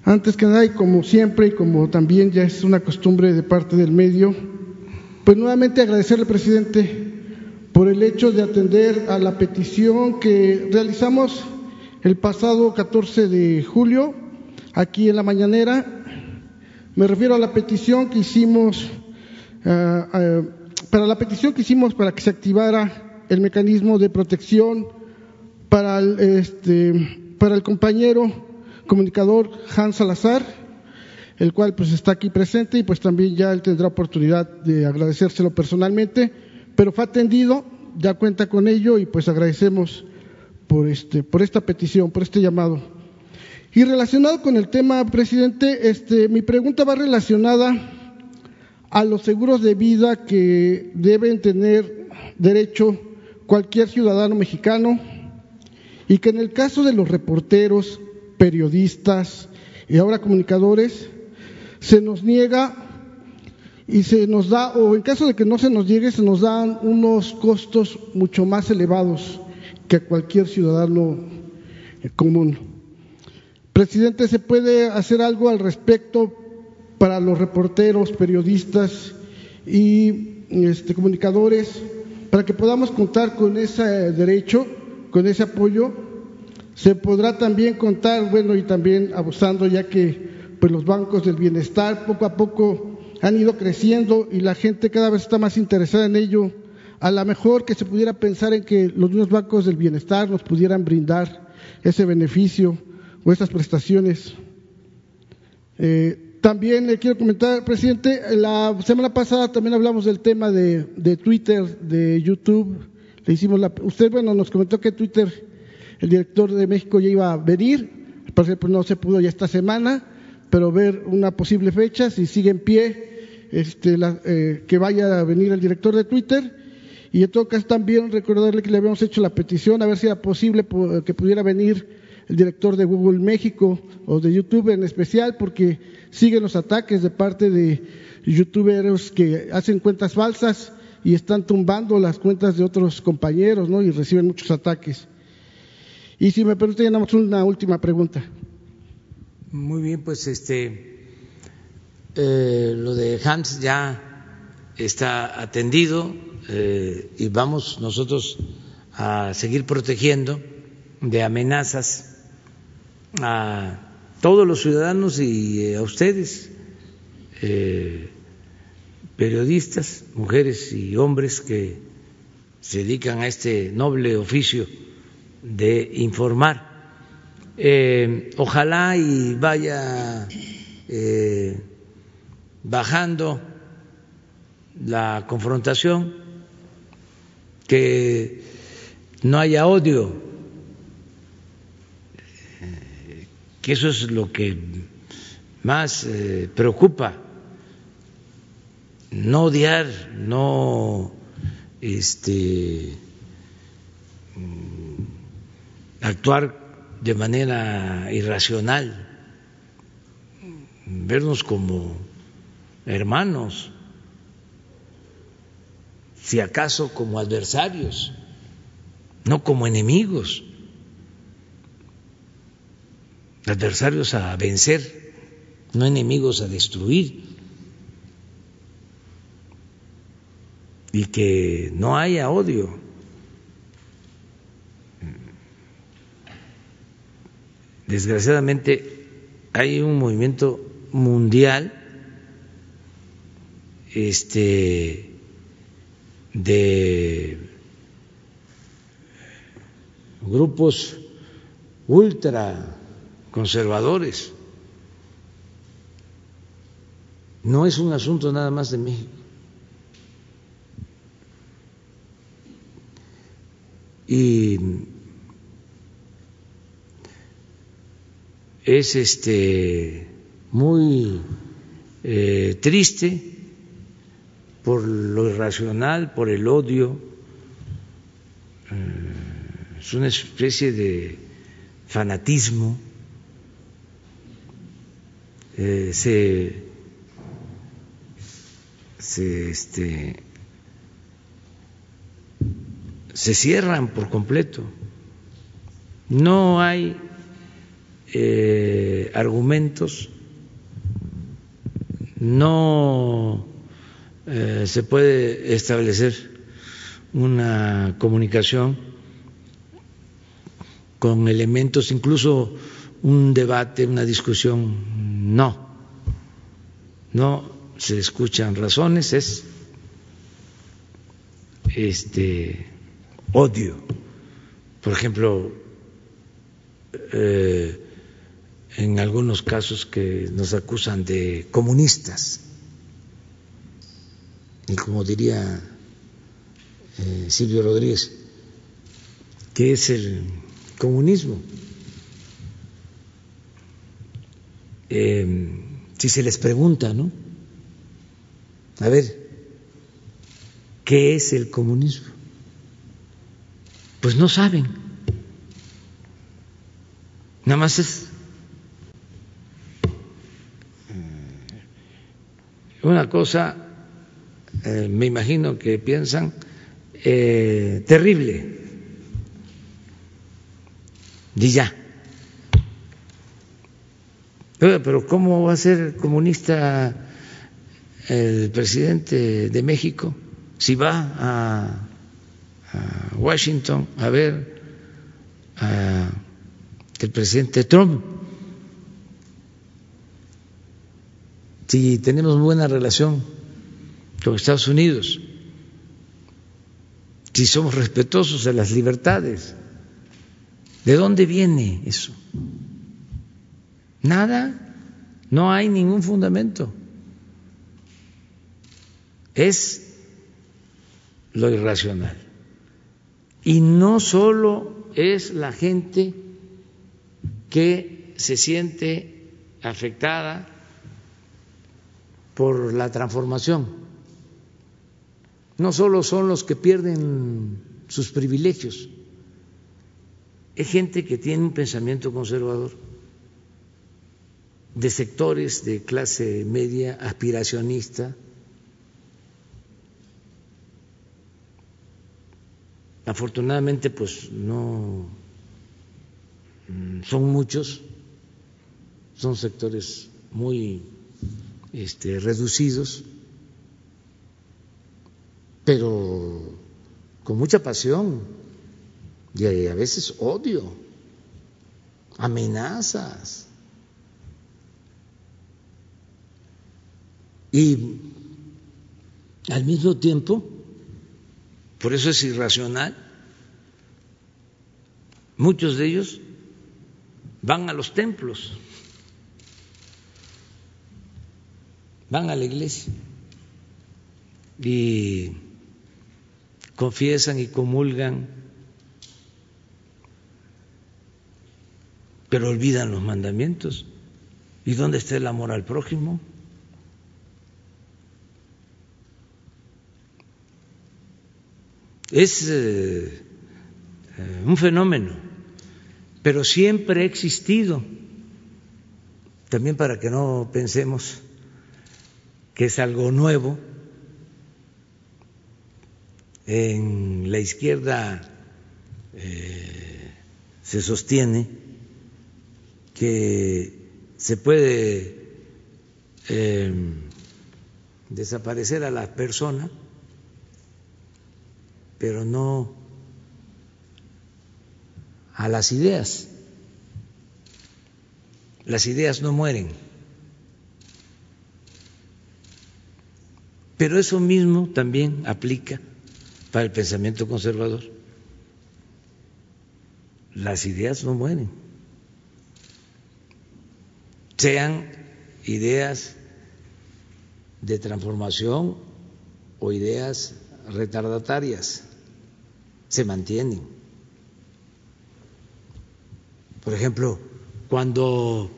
Antes que nada, y como siempre, y como también ya es una costumbre de parte del medio, pues nuevamente agradecerle, presidente, por el hecho de atender a la petición que realizamos el pasado 14 de julio aquí en la mañanera. Me refiero a la petición que hicimos, eh, eh, para la petición que hicimos para que se activara el mecanismo de protección para el, este, para el compañero comunicador Hans Salazar, el cual pues está aquí presente y pues también ya él tendrá oportunidad de agradecérselo personalmente pero fue atendido, ya cuenta con ello y pues agradecemos por, este, por esta petición, por este llamado. Y relacionado con el tema, presidente, este, mi pregunta va relacionada a los seguros de vida que deben tener derecho cualquier ciudadano mexicano y que en el caso de los reporteros, periodistas y ahora comunicadores, se nos niega y se nos da, o en caso de que no se nos llegue, se nos dan unos costos mucho más elevados que a cualquier ciudadano eh, común. Presidente, ¿se puede hacer algo al respecto para los reporteros, periodistas y este, comunicadores para que podamos contar con ese derecho, con ese apoyo? Se podrá también contar, bueno, y también abusando, ya que pues los bancos del bienestar poco a poco han ido creciendo y la gente cada vez está más interesada en ello. A lo mejor que se pudiera pensar en que los mismos bancos del bienestar nos pudieran brindar ese beneficio o esas prestaciones. Eh, también le quiero comentar, presidente, la semana pasada también hablamos del tema de, de Twitter, de YouTube. Le hicimos la, usted, bueno, nos comentó que Twitter, el director de México ya iba a venir. Parece pues no se pudo ya esta semana pero ver una posible fecha, si sigue en pie, este, eh, que vaya a venir el director de Twitter. Y en todo caso también recordarle que le habíamos hecho la petición a ver si era posible que pudiera venir el director de Google México o de YouTube en especial, porque siguen los ataques de parte de youtubers que hacen cuentas falsas y están tumbando las cuentas de otros compañeros, ¿no? Y reciben muchos ataques. Y si me permite, ya una última pregunta. Muy bien, pues este eh, lo de Hans ya está atendido eh, y vamos nosotros a seguir protegiendo de amenazas a todos los ciudadanos y eh, a ustedes, periodistas, mujeres y hombres que se dedican a este noble oficio de informar. Ojalá y vaya bajando la confrontación, que no haya odio, que eso es lo que más eh, preocupa, no odiar, no este, mm, actuar de manera irracional, vernos como hermanos, si acaso como adversarios, no como enemigos, adversarios a vencer, no enemigos a destruir, y que no haya odio. desgraciadamente hay un movimiento mundial este de grupos ultra conservadores. No es un asunto nada más de México. Y es este muy eh, triste por lo irracional, por el odio, eh, es una especie de fanatismo, eh, se, se, este, se cierran por completo, no hay eh, argumentos, no eh, se puede establecer una comunicación con elementos, incluso un debate, una discusión, no, no se escuchan razones, es este odio. Por ejemplo, eh, en algunos casos que nos acusan de comunistas y como diría eh, Silvio Rodríguez, que es el comunismo. Eh, si se les pregunta, ¿no? A ver, ¿qué es el comunismo? Pues no saben. Nada más es eh, una cosa eh, me imagino que piensan, eh, terrible. Y ya. Pero ¿cómo va a ser comunista el presidente de México si va a, Washington a ver al presidente Trump? Si tenemos buena relación con Estados Unidos, si somos respetuosos de las libertades, ¿de dónde viene eso? Nada, no hay ningún fundamento. Es lo irracional. Y no solo es la gente que se siente afectada por la transformación, no solo son los que pierden sus privilegios, es gente que tiene un pensamiento conservador de sectores de clase media aspiracionista, afortunadamente pues no mm, son muchos, son sectores muy este, reducidos, pero con mucha pasión y a veces odio, amenazas. Y al mismo tiempo, por eso es irracional, muchos de ellos van a los templos, van a la iglesia y confiesan y comulgan, pero olvidan los mandamientos. ¿Y dónde está el amor al prójimo? es eh, eh, un fenómeno, pero siempre ha existido, también para que no pensemos que es algo nuevo. En la izquierda eh, se sostiene que se puede desaparecer a la persona pero no a las ideas. Las ideas no mueren. Pero eso mismo también aplica para el pensamiento conservador. Las ideas no mueren. Sean ideas de transformación o ideas retardatarias se mantienen. Por ejemplo, cuando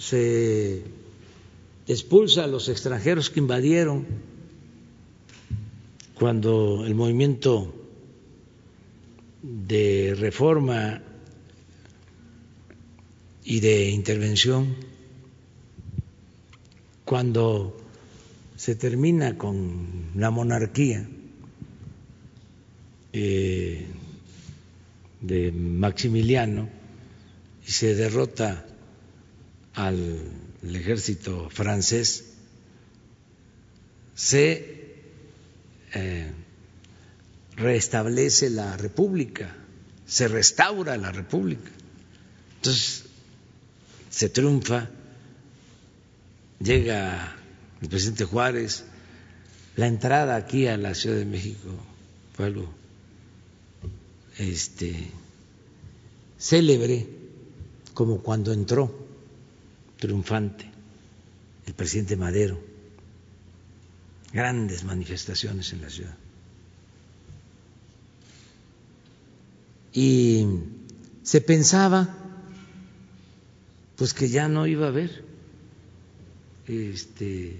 se expulsa a los extranjeros que invadieron, cuando el movimiento de reforma y de intervención, cuando se termina con la monarquía eh, de Maximiliano y se derrota al ejército francés, se eh, restablece la república, se restaura la república. Entonces, se triunfa, llega el presidente Juárez, la entrada aquí a la Ciudad de México fue algo este, célebre como cuando entró triunfante el presidente Madero. Grandes manifestaciones en la ciudad. Y se pensaba pues que ya no iba a haber este,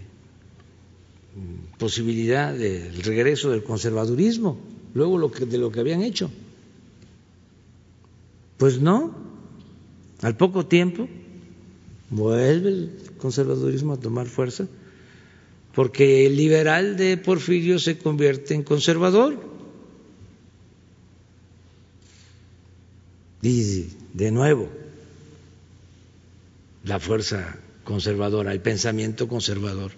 posibilidad del regreso del conservadurismo, luego lo que, de lo que habían hecho. Pues no, al poco tiempo vuelve el conservadurismo a tomar fuerza porque el liberal de Porfirio se convierte en conservador. Y de nuevo, la fuerza conservadora, el pensamiento conservador.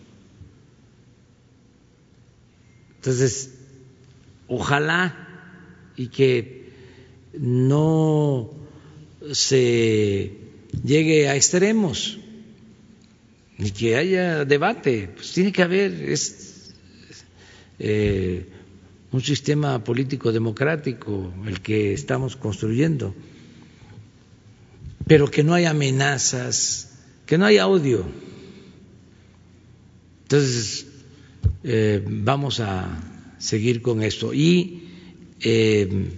Entonces, ojalá y que no se llegue a extremos ni que haya debate, pues tiene que haber es, eh, un sistema político democrático el que estamos construyendo, pero que no haya amenazas, que no haya odio. Entonces, eh, vamos a seguir con esto. Y eh,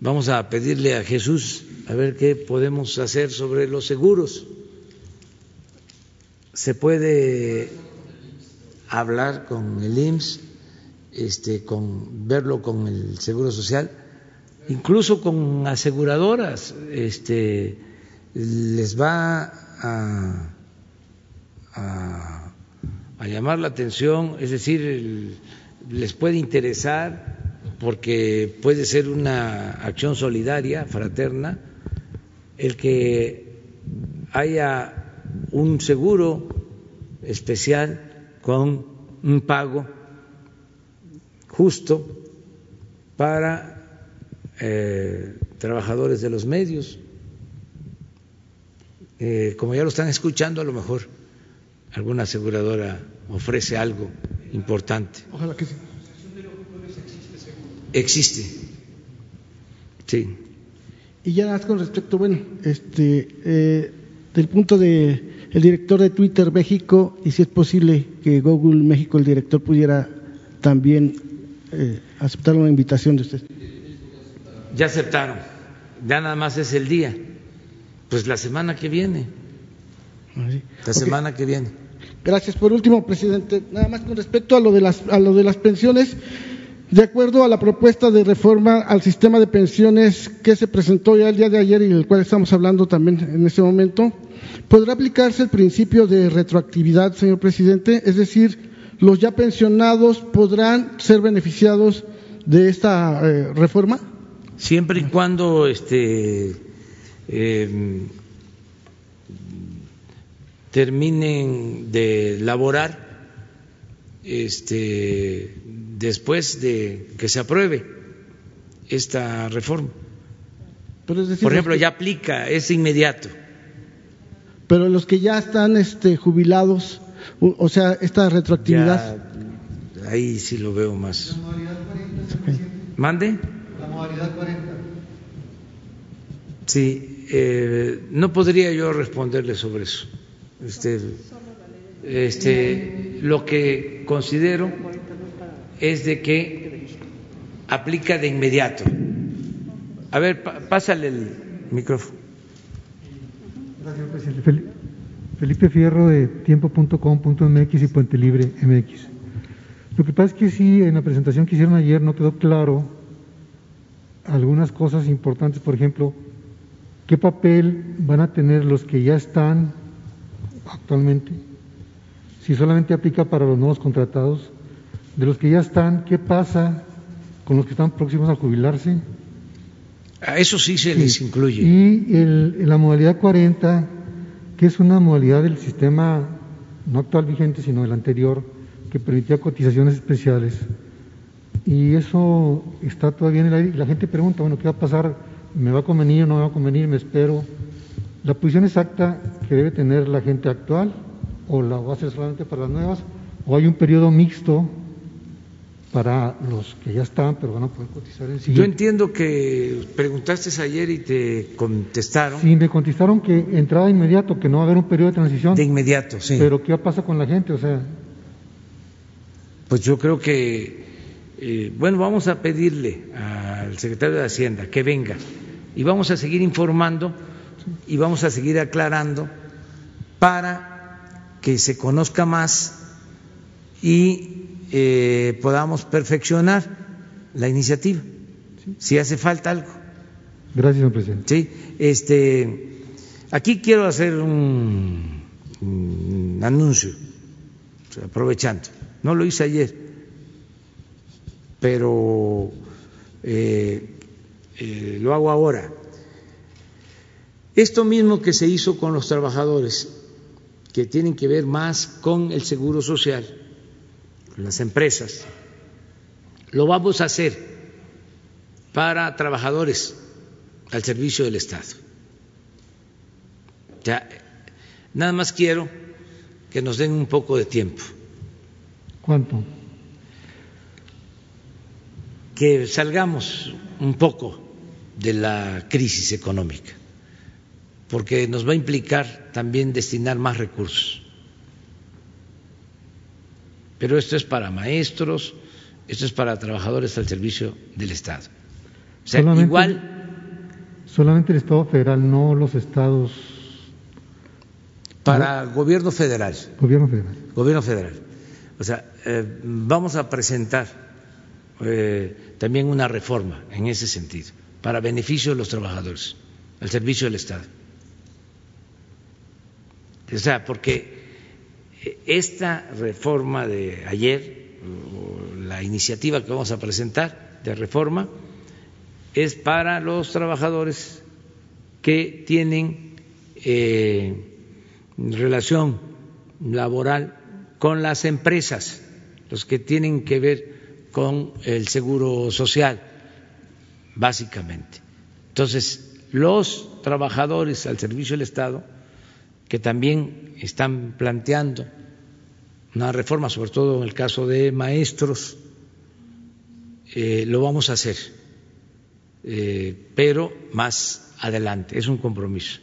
vamos a pedirle a Jesús a ver qué podemos hacer sobre los seguros se puede hablar con el IMSS, este, con verlo con el Seguro Social, incluso con aseguradoras, este, les va a, a, a llamar la atención, es decir, les puede interesar porque puede ser una acción solidaria, fraterna, el que haya un seguro especial con un pago justo para eh, trabajadores de los medios. Eh, como ya lo están escuchando, a lo mejor alguna aseguradora ofrece algo importante. Ojalá que sí. Existe. Sí. Y ya con respecto, bueno, este, eh, del punto de el director de Twitter México y si es posible que Google México, el director, pudiera también eh, aceptar una invitación de usted. Ya aceptaron, ya nada más es el día, pues la semana que viene. Ah, la semana que viene. Gracias. Por último, presidente, nada más con respecto a lo de las, a lo de las pensiones. De acuerdo a la propuesta de reforma al sistema de pensiones que se presentó ya el día de ayer y del cual estamos hablando también en este momento, ¿podrá aplicarse el principio de retroactividad, señor presidente? Es decir, los ya pensionados podrán ser beneficiados de esta eh, reforma? Siempre y cuando este, eh, terminen de laborar este, después de que se apruebe esta reforma. Pero es decir, Por ejemplo, ya aplica, es inmediato. Pero los que ya están este, jubilados, o sea, esta retroactividad. Ya, ahí sí lo veo más. ¿Mande? La modalidad 40. Sí, eh, no podría yo responderle sobre eso. Este, este, lo que considero es de que aplica de inmediato. A ver, pásale el micrófono. Gracias, presidente. Fel- Felipe Fierro de tiempo.com.mx y Puente Libre MX. Lo que pasa es que sí, en la presentación que hicieron ayer no quedó claro algunas cosas importantes, por ejemplo, qué papel van a tener los que ya están actualmente, si solamente aplica para los nuevos contratados, de los que ya están, qué pasa con los que están próximos a jubilarse. A eso sí se les incluye. Y el- la modalidad 40, que es una modalidad del sistema no actual vigente, sino del anterior, que permitía cotizaciones especiales. Y eso está todavía en el aire. Y la gente pregunta, bueno, ¿qué va a pasar? ¿Me va a convenir o no me va a convenir? ¿Me espero? La posición exacta que debe tener la gente actual, o la va a ser solamente para las nuevas, o hay un periodo mixto para los que ya están, pero van a poder cotizar en Yo siguiente. entiendo que preguntaste ayer y te contestaron Sí, me contestaron que entraba inmediato, que no va a haber un periodo de transición. de inmediato, sí. Pero ¿qué pasa con la gente? O sea, Pues yo creo que, eh, bueno, vamos a pedirle al secretario de Hacienda que venga y vamos a seguir informando y vamos a seguir aclarando para que se conozca más y eh, podamos perfeccionar la iniciativa, si hace falta algo. gracias, señor presidente. Sí, este, aquí quiero hacer un, un anuncio, aprovechando. no lo hice ayer, pero eh, eh, lo hago ahora. Esto mismo que se hizo con los trabajadores, que tienen que ver más con el seguro social, las empresas, lo vamos a hacer para trabajadores al servicio del Estado. Ya, nada más quiero que nos den un poco de tiempo. ¿Cuánto? Que salgamos un poco de la crisis económica, porque nos va a implicar también destinar más recursos. Pero esto es para maestros, esto es para trabajadores al servicio del Estado. O sea, Solamente- igual Solamente el Estado federal, no los estados, para gobierno federal. gobierno federal. Gobierno federal. O sea, eh, vamos a presentar eh, también una reforma en ese sentido, para beneficio de los trabajadores, al servicio del Estado. O sea, porque esta reforma de ayer, la iniciativa que vamos a presentar de reforma, es para los trabajadores que tienen eh, relación laboral con las empresas, los que tienen que ver con el seguro social, básicamente. Entonces, los trabajadores al servicio del Estado, que también están planteando una reforma, sobre todo en el caso de maestros, eh, lo vamos a hacer, eh, pero más adelante, es un compromiso.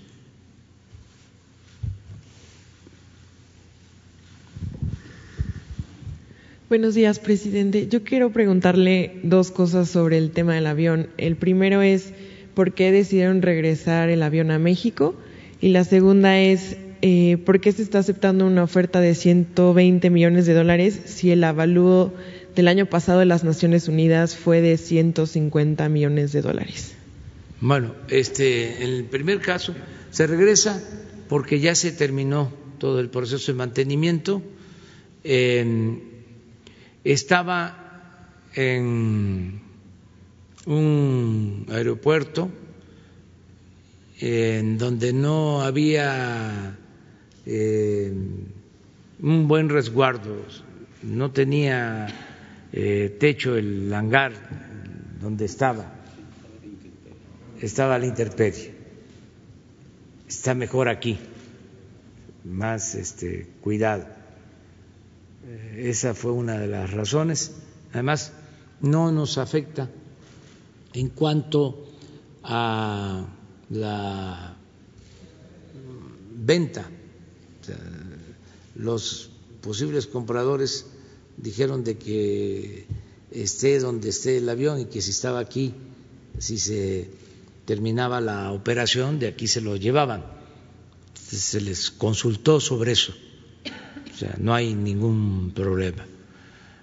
Buenos días, presidente. Yo quiero preguntarle dos cosas sobre el tema del avión. El primero es por qué decidieron regresar el avión a México y la segunda es eh, por qué se está aceptando una oferta de 120 millones de dólares si el avalúo del año pasado de las Naciones Unidas fue de 150 millones de dólares. Bueno, este, en el primer caso se regresa porque ya se terminó todo el proceso de mantenimiento. Eh, estaba en un aeropuerto en donde no había eh, un buen resguardo, no tenía eh, techo el hangar donde estaba, estaba la intemperie. Está mejor aquí, más este, cuidado. Eh, Esa fue una de las razones. Además, no nos afecta en cuanto a la venta. Los posibles compradores dijeron de que esté donde esté el avión y que si estaba aquí, si se terminaba la operación, de aquí se lo llevaban. Se les consultó sobre eso. O sea, no hay ningún problema.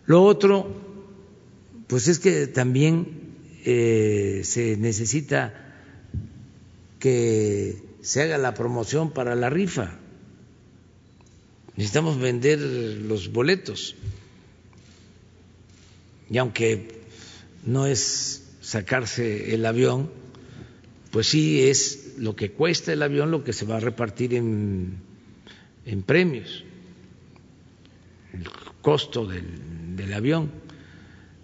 Lo otro, pues es que también eh, se necesita que se haga la promoción para la rifa. Necesitamos vender los boletos. Y aunque no es sacarse el avión, pues sí es lo que cuesta el avión lo que se va a repartir en, en premios, el costo del, del avión.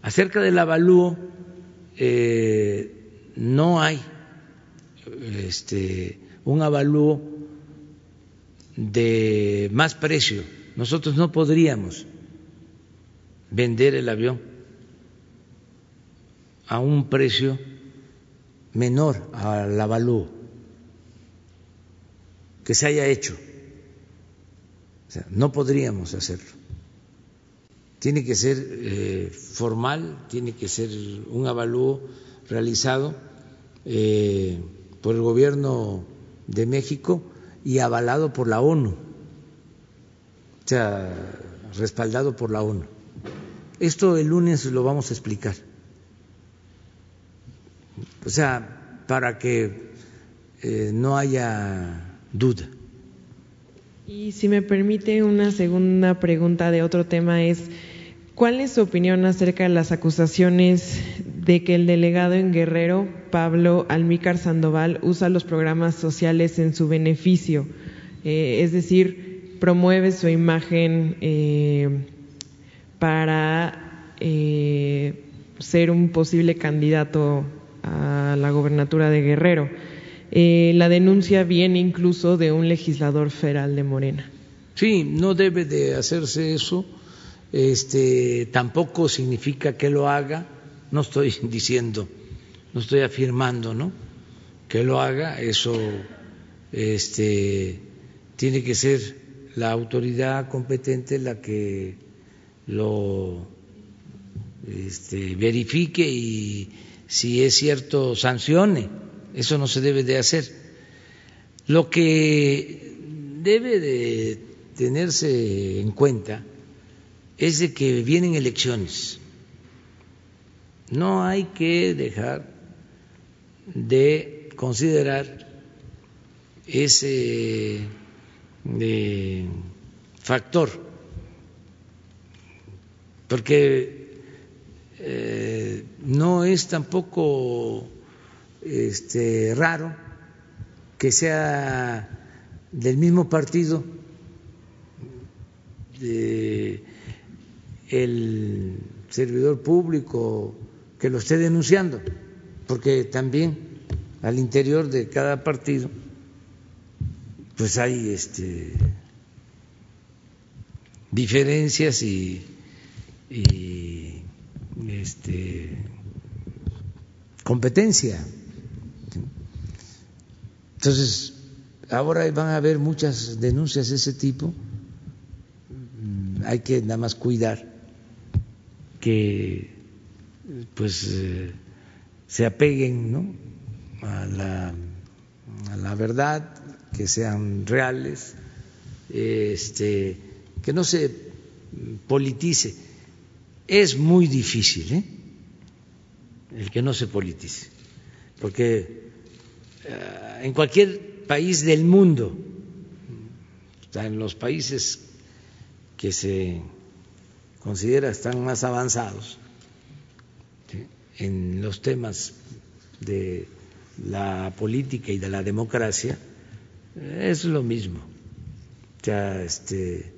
Acerca del avalúo, eh, no hay este, un avalúo de más precio. Nosotros no podríamos vender el avión a un precio menor al avalúo que se haya hecho. O sea, no podríamos hacerlo. Tiene que ser eh, formal, tiene que ser un avalúo realizado eh, por el gobierno de México y avalado por la ONU, o sea, respaldado por la ONU. Esto el lunes lo vamos a explicar. O sea, para que eh, no haya duda. Y si me permite una segunda pregunta de otro tema es ¿Cuál es su opinión acerca de las acusaciones de que el delegado en Guerrero, Pablo Almícar Sandoval, usa los programas sociales en su beneficio? Eh, es decir, promueve su imagen eh, para eh, ser un posible candidato a la gobernatura de Guerrero. la denuncia viene incluso de un legislador federal de Morena. Sí, no debe de hacerse eso este, tampoco significa que lo haga, no estoy diciendo, no estoy afirmando, ¿no? Que lo haga, eso este, tiene que ser la autoridad competente la que lo este, verifique y si es cierto sancione. Eso no se debe de hacer. Lo que debe de tenerse en cuenta es de que vienen elecciones. No hay que dejar de considerar ese eh, factor, porque eh, no es tampoco este, raro que sea del mismo partido el servidor público que lo esté denunciando, porque también al interior de cada partido pues hay este diferencias y, este competencia. Entonces, ahora van a haber muchas denuncias de ese tipo, hay que nada más cuidar que pues eh, se apeguen a, la, a la verdad, que sean reales, este, que no se politice. Es muy difícil ¿eh? el que no se politice, porque eh, en cualquier país del mundo, en los países que se considera están más avanzados en los temas de la política y de la democracia, es lo mismo. Este,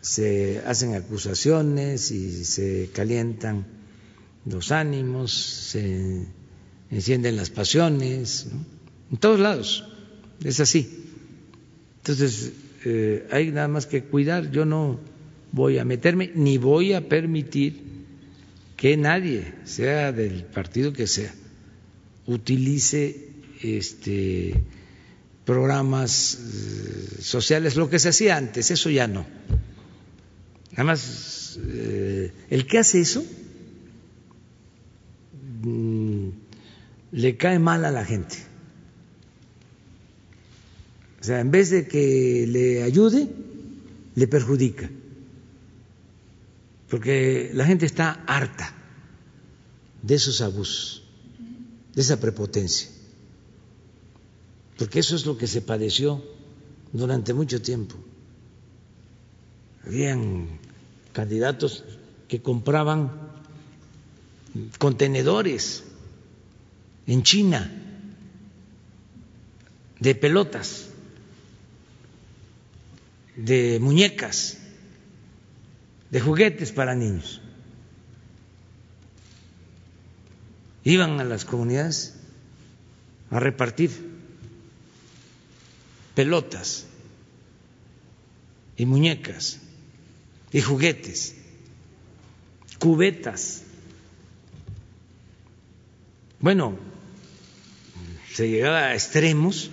se hacen acusaciones y se calientan los ánimos, se encienden las pasiones, en todos lados, es así. Entonces, eh, hay nada más que cuidar. Yo no voy a meterme ni voy a permitir que nadie, sea del partido que sea, utilice este programas eh, sociales, lo que se hacía antes, eso ya no. Nada más, eh, el que hace eso mm, le cae mal a la gente. O sea, en vez de que le ayude, le perjudica porque la gente está harta de esos abusos, de esa prepotencia, porque eso es lo que se padeció durante mucho tiempo. Habían candidatos que compraban contenedores en China de pelotas, de muñecas de juguetes para niños. Iban a las comunidades a repartir pelotas y muñecas y juguetes, cubetas. Bueno, se llegaba a extremos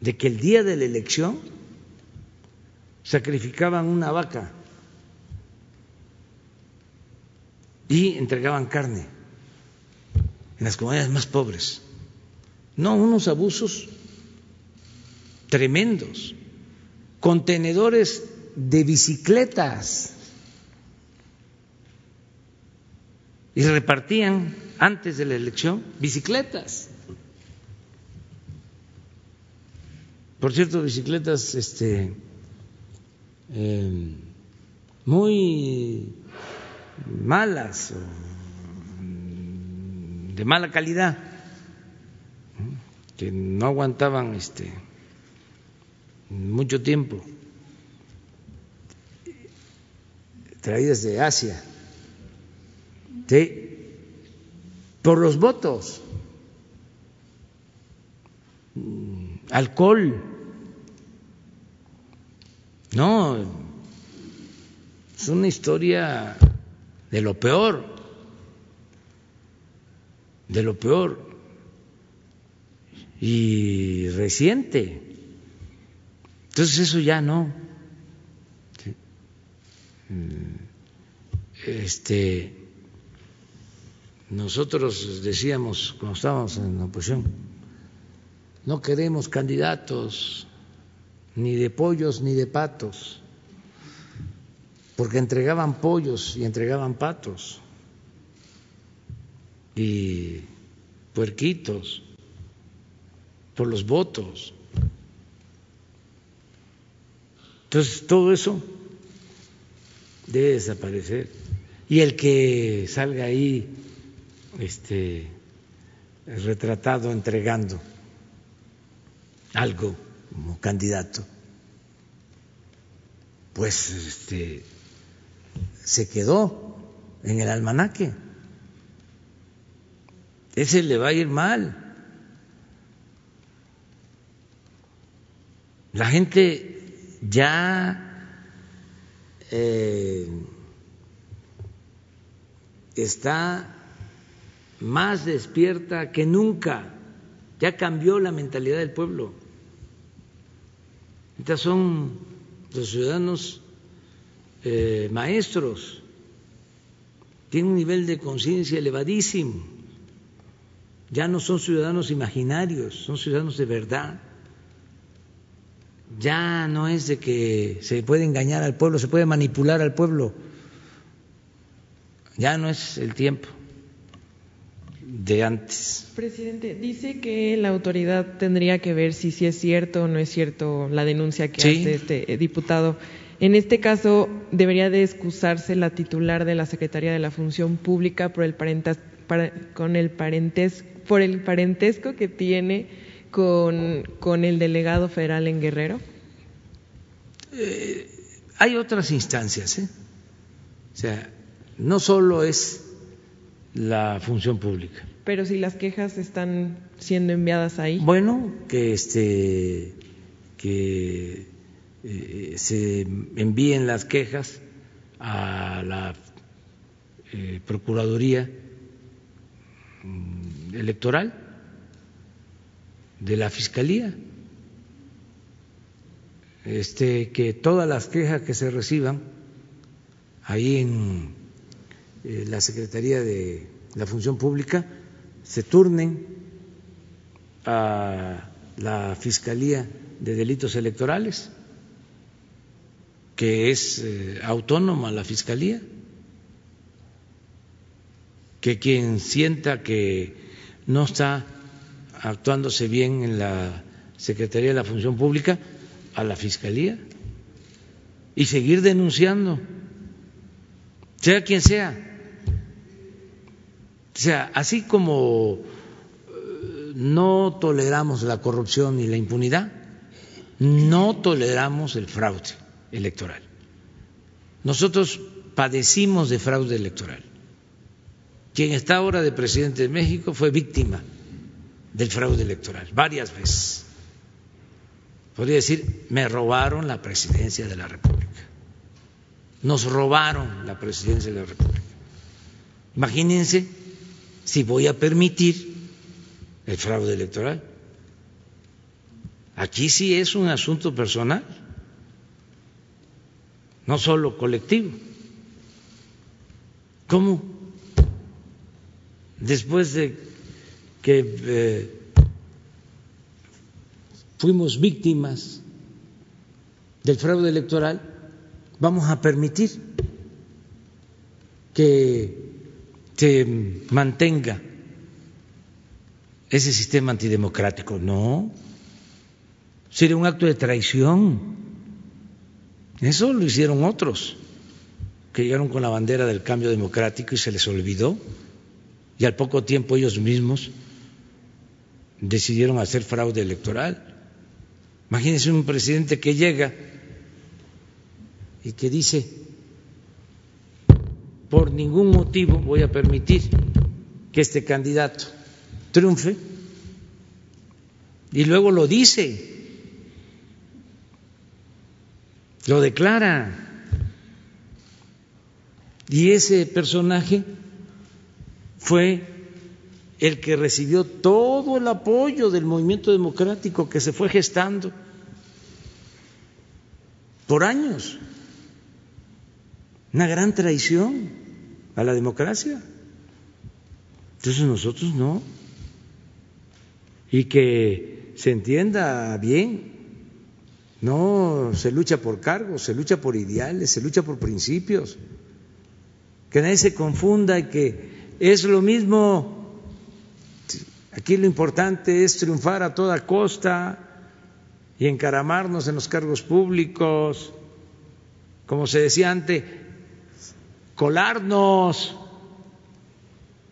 de que el día de la elección sacrificaban una vaca y entregaban carne en las comunidades más pobres. No, unos abusos tremendos. Contenedores de bicicletas. Y repartían antes de la elección bicicletas. Por cierto, bicicletas este, eh, muy malas, de mala calidad, que no aguantaban este mucho tiempo, traídas de Asia, por los votos, alcohol, no, es una historia de lo peor, de lo peor y reciente. Entonces eso ya no. Este, nosotros decíamos cuando estábamos en la oposición, no queremos candidatos ni de pollos ni de patos porque entregaban pollos y entregaban patos y puerquitos por los votos. Entonces todo eso debe desaparecer. Y el que salga ahí este retratado entregando algo como candidato, pues este se quedó en el almanaque. Ese le va a ir mal. La gente ya eh, está más despierta que nunca. Ya cambió la mentalidad del pueblo. Estos son los ciudadanos eh, maestros, tienen un nivel de conciencia elevadísimo, ya no son ciudadanos imaginarios, son ciudadanos de verdad. Ya no es de que se puede engañar al pueblo, se puede manipular al pueblo. Ya no es el tiempo de antes. Presidente, dice que la autoridad tendría que ver si, si es cierto o no es cierto la denuncia que hace este diputado. En este caso, debería de excusarse la titular de la Secretaría de la Función Pública por el, con el parentes, por el parentesco que tiene con, el delegado federal en Guerrero. Eh, hay otras instancias, ¿eh? O sea, no solo es la función pública. Pero si las quejas están siendo enviadas ahí. Bueno, que este que eh, se envíen las quejas a la eh, Procuraduría mm, Electoral de la Fiscalía, este, que todas las quejas que se reciban ahí en eh, la Secretaría de la Función Pública se turnen a la Fiscalía de Delitos Electorales que es eh, autónoma la Fiscalía, que quien sienta que no está actuándose bien en la Secretaría de la Función Pública, a la Fiscalía, y seguir denunciando, sea quien sea. O sea, así como eh, no toleramos la corrupción y la impunidad, no toleramos el fraude electoral. Nosotros padecimos de fraude electoral. Quien está ahora de presidente de México fue víctima del fraude electoral varias veces. Podría decir, me robaron la presidencia de la República. Nos robaron la presidencia de la República. Imagínense si voy a permitir el fraude electoral. Aquí sí es un asunto personal no solo colectivo. ¿Cómo? Después de que eh, fuimos víctimas del fraude electoral, vamos a permitir que se mantenga ese sistema antidemocrático. No, sería un acto de traición eso lo hicieron otros que llegaron con la bandera del cambio democrático y se les olvidó, y al poco tiempo ellos mismos decidieron hacer fraude electoral. Imagínense un presidente que llega y que dice, por ningún motivo voy a permitir que este candidato triunfe, y luego lo dice, lo declara. Y ese personaje fue el que recibió todo el apoyo del movimiento democrático que se fue gestando por años. Una gran traición a la democracia. Entonces nosotros no. Y que se entienda bien, no se lucha por cargos, se lucha por ideales, se lucha por principios. Que nadie se confunda y que es lo mismo Aquí lo importante es triunfar a toda costa y encaramarnos en los cargos públicos, como se decía antes, colarnos.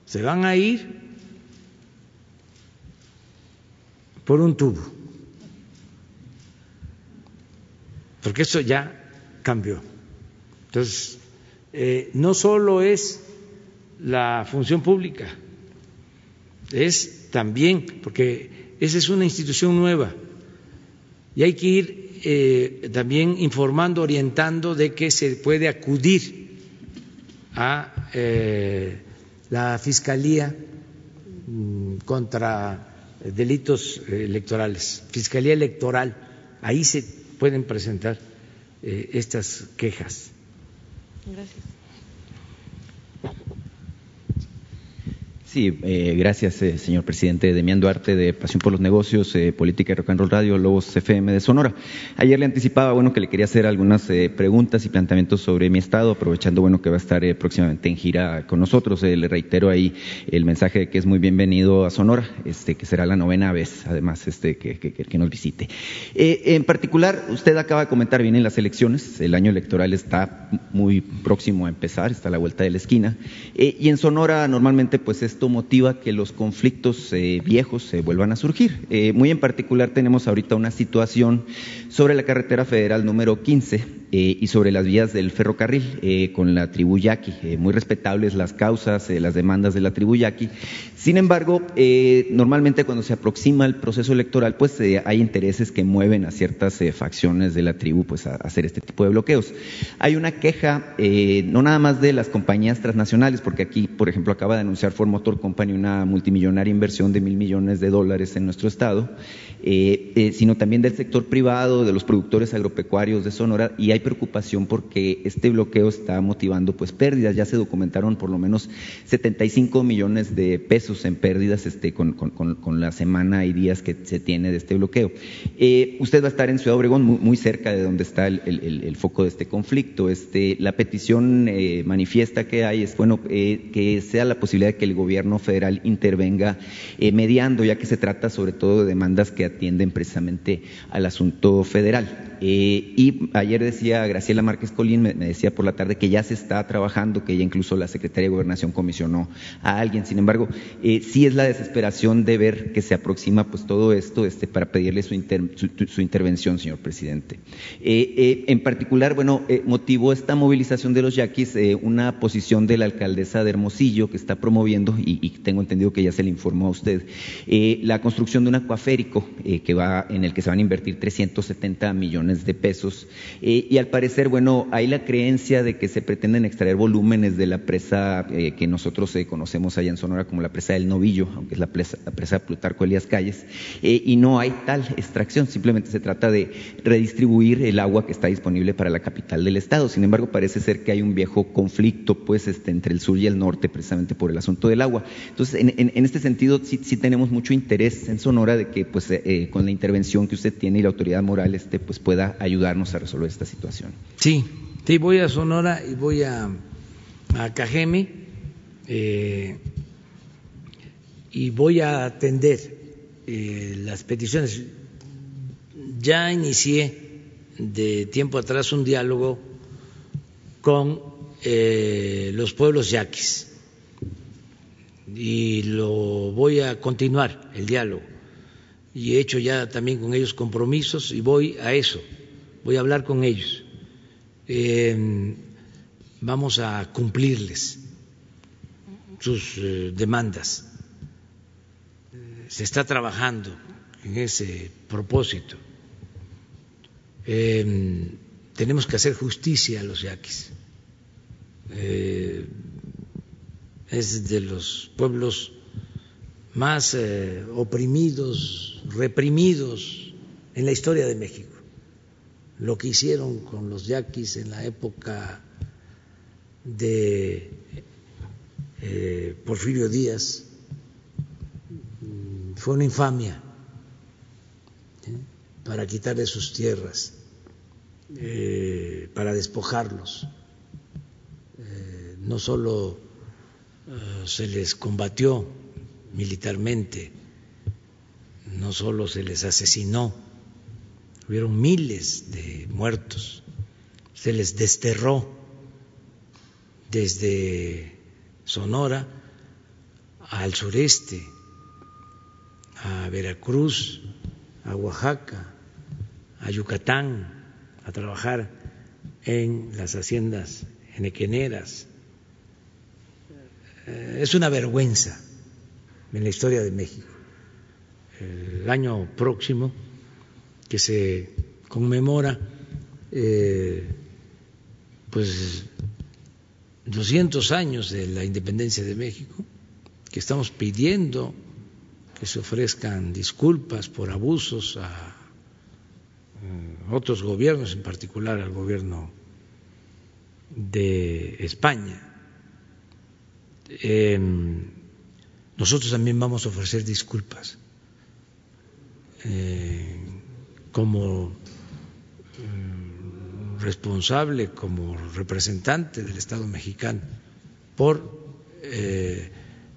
Se van a ir por un tubo, porque eso ya cambió. Entonces, eh, no solo es la función pública, es también, porque esa es una institución nueva y hay que ir eh, también informando, orientando de que se puede acudir a eh, la Fiscalía mm, contra delitos electorales, Fiscalía Electoral, ahí se pueden presentar eh, estas quejas. Sí, eh, gracias, eh, señor presidente. Demián Duarte, de Pasión por los Negocios, eh, Política y Rock and Roll Radio, Lobos FM de Sonora. Ayer le anticipaba, bueno, que le quería hacer algunas preguntas y planteamientos sobre mi estado, aprovechando, bueno, que va a estar próximamente en gira con nosotros. le reitero ahí el mensaje de que es muy bienvenido a Sonora, este, que será la novena vez, además, este, que, que nos visite. en particular, usted acaba de comentar, vienen las elecciones, el año electoral está muy próximo a empezar, está a la vuelta de la esquina, y en Sonora normalmente, pues, es motiva que los conflictos eh, viejos se vuelvan a surgir. Eh, muy en particular tenemos ahorita una situación sobre la carretera federal número 15 eh, y sobre las vías del ferrocarril con la tribu yaqui. muy respetables las causas, las demandas de la tribu yaqui. Sin embargo, normalmente cuando se aproxima el proceso electoral, pues hay intereses que mueven a ciertas facciones de la tribu pues, a, hacer este tipo de bloqueos. Hay una queja, no nada más de las compañías transnacionales, porque aquí, por ejemplo, acaba de anunciar Ford Motor Company una multimillonaria inversión de mil millones de dólares en nuestro estado, eh, eh, sino también del sector privado, de los productores agropecuarios de Sonora, y hay preocupación porque este bloqueo está motivando pues pérdidas. Ya se documentaron por lo menos 75 millones de pesos en pérdidas este, con, la semana y días que se tiene de este bloqueo. Eh, usted va a estar en Ciudad Obregón, muy, cerca de donde está el, foco de este conflicto. Este, la petición manifiesta que hay es bueno que sea la posibilidad de que el gobierno federal intervenga eh, mediando, ya que se trata sobre todo de demandas que atienden precisamente al asunto federal. Eh, y ayer decía Graciela Márquez Colín, me, decía por la tarde que ya se está trabajando, que ya incluso la Secretaría de Gobernación comisionó a alguien. Sin embargo, eh, sí es la desesperación de ver que se aproxima pues todo esto este, para pedirle su, su, intervención, señor presidente. en particular, bueno, motivó esta movilización de los yaquis una posición de la alcaldesa de Hermosillo que está promoviendo y, tengo entendido que ya se le informó a usted, eh, la construcción de un acuaférico eh, que va, en el que se van a invertir 370 millones de pesos. Eh, y al parecer, bueno, hay la creencia de que se pretenden extraer volúmenes de la presa que nosotros conocemos allá en Sonora como la presa del Novillo, aunque es la presa, Plutarco Elías Calles, y no hay tal extracción, simplemente se trata de redistribuir el agua que está disponible para la capital del estado. Sin embargo, parece ser que hay un viejo conflicto pues este, entre el sur y el norte precisamente por el asunto del agua. Entonces, en, este sentido, sí, tenemos mucho interés en Sonora de que, pues, eh, eh, con la intervención que usted tiene y la autoridad moral, este, pues, pueda ayudarnos a resolver esta situación. Sí, sí, voy a Sonora y voy a, Cajeme eh, y voy a atender las peticiones. Ya inicié de tiempo atrás un diálogo con eh, los pueblos yaquis. Y lo voy a continuar el diálogo. Y he hecho ya también con ellos compromisos y voy a eso, voy a hablar con ellos. Eh, vamos a cumplirles sus eh, demandas. Se está trabajando en ese propósito. Eh, tenemos que hacer justicia a los yaquis. es de los pueblos más oprimidos, reprimidos en la historia de México. Lo que hicieron con los yaquis en la época de eh, Porfirio Díaz mm, fue una infamia para quitarle sus tierras, eh, para despojarlos. no solo se les combatió militarmente, no solo se les asesinó, hubieron miles de muertos, se les desterró desde Sonora al sureste, a Veracruz, a Oaxaca, a Yucatán, a trabajar en las haciendas enequeneras. Eh, es una vergüenza en la historia de México. El año próximo, que se conmemora eh, pues 200 años de la independencia de México, que estamos pidiendo que se ofrezcan disculpas por abusos a eh, otros gobiernos, en particular al gobierno de España. Eh, nosotros también vamos a ofrecer disculpas eh, como mm, responsable, como representante del Estado mexicano por eh,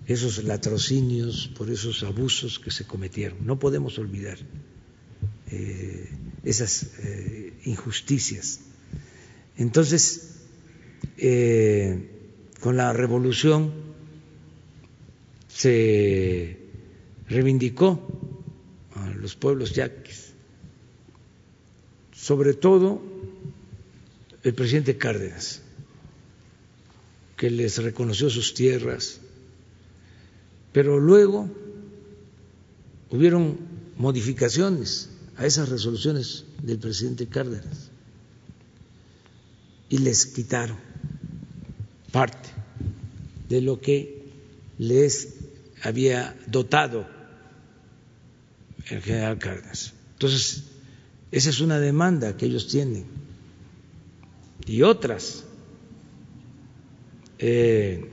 esos latrocinios, por esos abusos que se cometieron. No podemos olvidar eh, esas injusticias. Entonces, con la revolución se reivindicó a los pueblos yaquis, sobre todo el presidente Cárdenas, que les reconoció sus tierras, pero luego hubieron modificaciones a esas resoluciones del presidente Cárdenas y les quitaron parte de lo que les había dotado el general Cárdenas. Entonces, esa es una demanda que ellos tienen. Y otras, eh,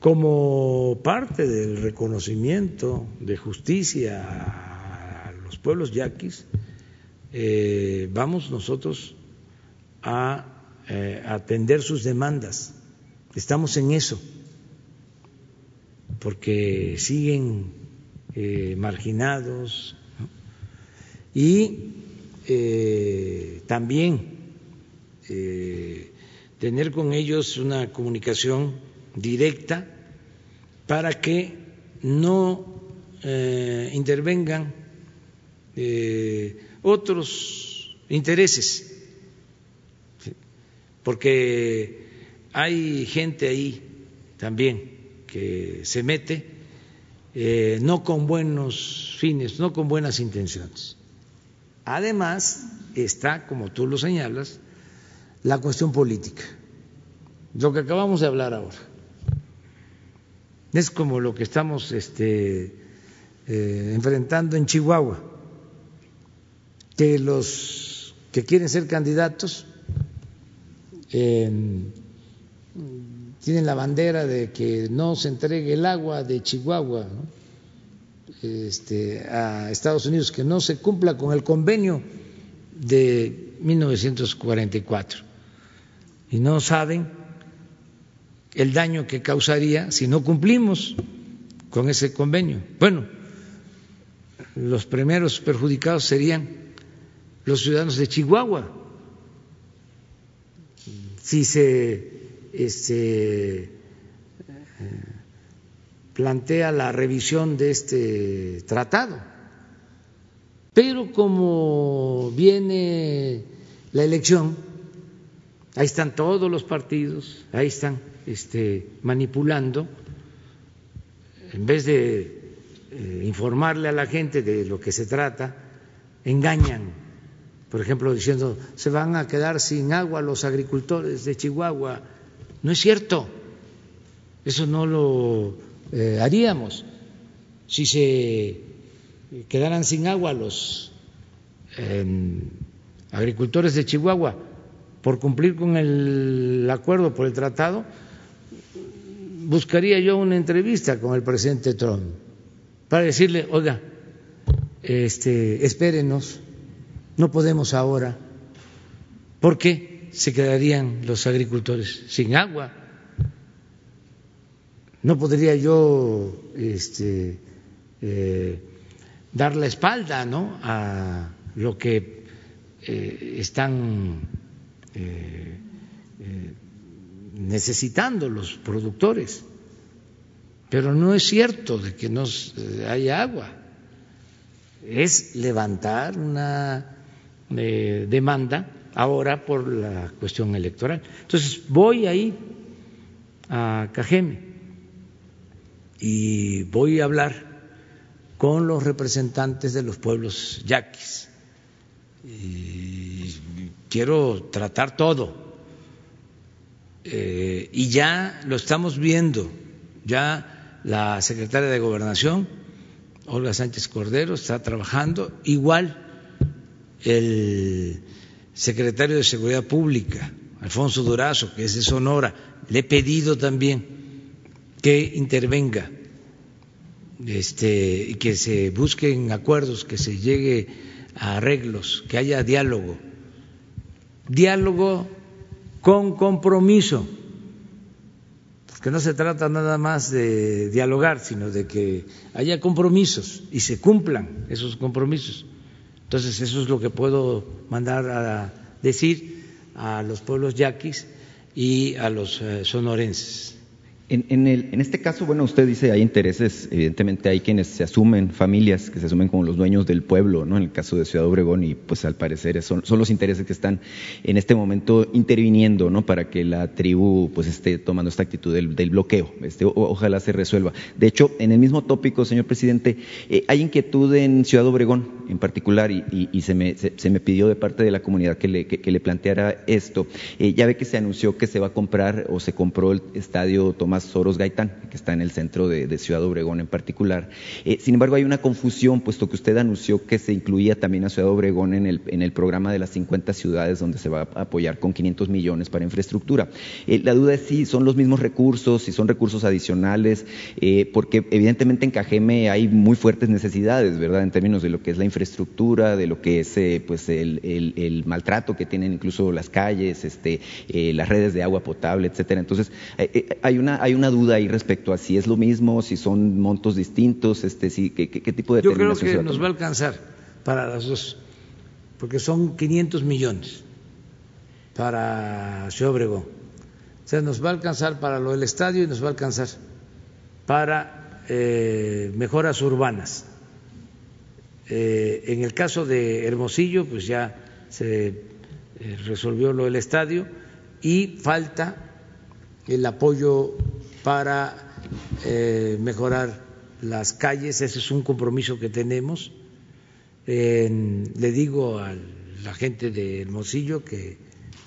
como parte del reconocimiento de justicia a los pueblos yaquis, eh, vamos nosotros a eh, atender sus demandas. Estamos en eso porque siguen marginados y eh, también eh, tener con ellos una comunicación directa para que no intervengan otros intereses, porque hay gente ahí también que se mete eh, no con buenos fines, no con buenas intenciones. Además está, como tú lo señalas, la cuestión política, lo que acabamos de hablar ahora. Es como lo que estamos este, eh, enfrentando en Chihuahua, que los que quieren ser candidatos tienen la bandera de que no se entregue el agua de Chihuahua este, a Estados Unidos, que no se cumpla con el convenio de 1944. Y no saben el daño que causaría si no cumplimos con ese convenio. Bueno, los primeros perjudicados serían los ciudadanos de Chihuahua. Si se este, plantea la revisión de este tratado. Pero como viene la elección, ahí están todos los partidos, ahí están este, manipulando, en vez de eh, informarle a la gente de lo que se trata, engañan, por ejemplo, diciendo, se van a quedar sin agua los agricultores de Chihuahua. No es cierto, eso no lo eh, haríamos. Si se quedaran sin agua los em, agricultores de Chihuahua por cumplir con el acuerdo por el tratado, buscaría yo una entrevista con el presidente Trump para decirle, oiga, este, espérenos, no podemos ahora, ¿por qué se quedarían los agricultores sin agua? No podría yo este, eh, dar la espalda ¿no? a lo que eh, están eh, necesitando los productores. Pero no es cierto de que no haya agua. Es levantar una demanda ahora por la cuestión electoral. Entonces voy ahí a Cajeme y voy a hablar con los representantes de los pueblos yaquis. Y quiero tratar todo. Eh, y ya lo estamos viendo, ya la secretaria de Gobernación, Olga Sánchez Cordero, está trabajando, igual el secretario de Seguridad Pública, Alfonso Durazo, que es de Sonora, le he pedido también que intervenga este, que se busquen acuerdos, que se llegue a arreglos, que haya diálogo. Diálogo con compromiso, porque no se trata nada más de dialogar, sino de que haya compromisos y se cumplan esos compromisos. Entonces, eso es lo que puedo mandar a decir a los pueblos yaquis y a los eh, sonorenses. En, el, en, este caso, bueno, usted dice hay intereses, evidentemente hay quienes se asumen, familias que se asumen como los dueños del pueblo, ¿no? En el caso de Ciudad Obregón y pues al parecer son, los intereses que están en este momento interviniendo, ¿no? Para que la tribu pues esté tomando esta actitud del, bloqueo. Este, ojalá se resuelva. De hecho, en el mismo tópico, señor presidente, eh, hay inquietud en Ciudad Obregón en particular y, y, se, me, se, me pidió de parte de la comunidad que le, que, le planteara esto. Eh, ya ve que se anunció que se va a comprar o se compró el estadio Tomás Soros Gaitán, que está en el centro de, Ciudad Obregón en particular. Eh, sin embargo, hay una confusión, puesto que usted anunció que se incluía también a Ciudad Obregón en el, programa de las 50 ciudades donde se va a apoyar con 500 millones para infraestructura. Eh, la duda es si son los mismos recursos, si son recursos adicionales, eh, porque evidentemente en Cajeme hay muy fuertes necesidades, ¿verdad?, en términos de lo que es la infraestructura, de lo que es pues el, el, maltrato que tienen incluso las calles, este, las redes de agua potable, etcétera. Entonces, hay una hay una duda ahí respecto a si es lo mismo, si son montos distintos, este, si, qué, tipo de Yo creo que nos va a alcanzar para las dos, porque son 500 millones para Ciudad Obregón. O sea, nos va a alcanzar para lo del estadio y nos va a alcanzar para eh, mejoras urbanas. Eh, en el caso de Hermosillo, pues ya se eh, resolvió lo del estadio y falta el apoyo para eh, mejorar las calles, ese es un compromiso que tenemos. le digo a la gente de Hermosillo que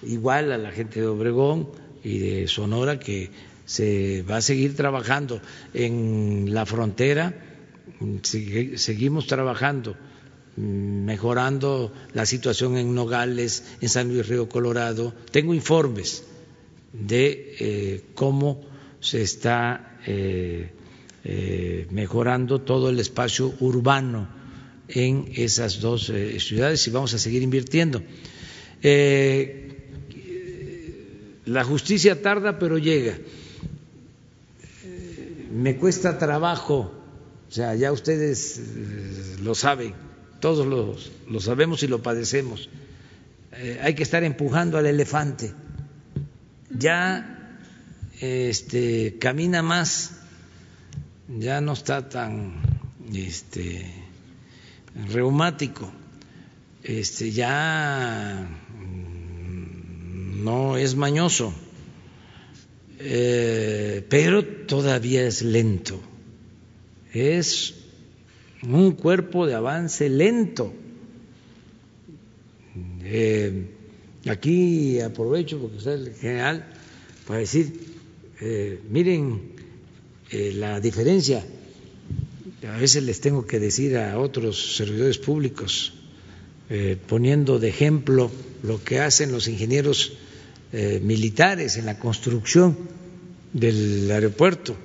igual a la gente de Obregón y de Sonora que se va a seguir trabajando en la frontera, seguimos trabajando mejorando la situación en Nogales, en San Luis Río Colorado. Tengo informes de eh, cómo se está eh, eh, mejorando todo el espacio urbano en esas dos ciudades y vamos a seguir invirtiendo. la justicia tarda, pero llega. me cuesta trabajo, o sea, ya ustedes lo saben, todos lo sabemos y lo padecemos. hay que estar empujando al elefante ya este, camina más, ya no está tan este, reumático, este, ya no es mañoso, eh, pero todavía es lento, es un cuerpo de avance lento. Eh, aquí aprovecho porque usted es el general para decir, eh, miren eh, la diferencia. A veces les tengo que decir a otros servidores públicos, poniendo de ejemplo lo que hacen los ingenieros militares en la construcción del aeropuerto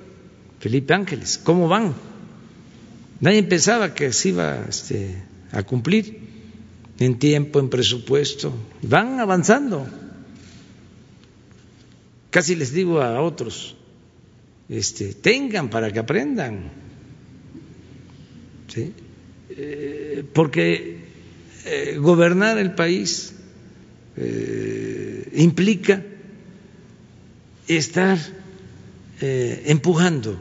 Felipe Ángeles, ¿cómo van? Nadie pensaba que se iba este, a cumplir en tiempo, en presupuesto. Van avanzando. Casi les digo a otros, este, tengan para que aprendan. Eh, porque eh, gobernar el país eh, implica estar empujando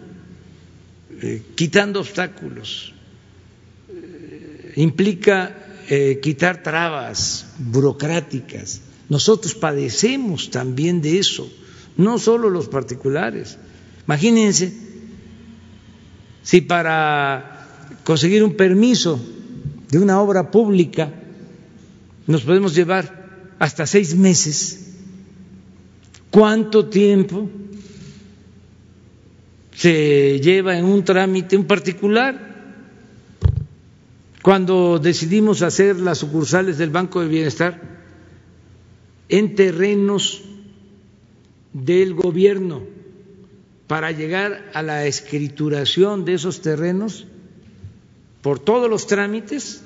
quitando obstáculos, implica quitar trabas burocráticas. Nosotros padecemos también de eso, no solo los particulares. Imagínense si para conseguir un permiso de una obra pública nos podemos llevar hasta seis meses, ¿cuánto tiempo se lleva en un trámite un particular. Cuando decidimos hacer las sucursales del Banco de Bienestar en terrenos del gobierno para llegar a la escrituración de esos terrenos por todos los trámites,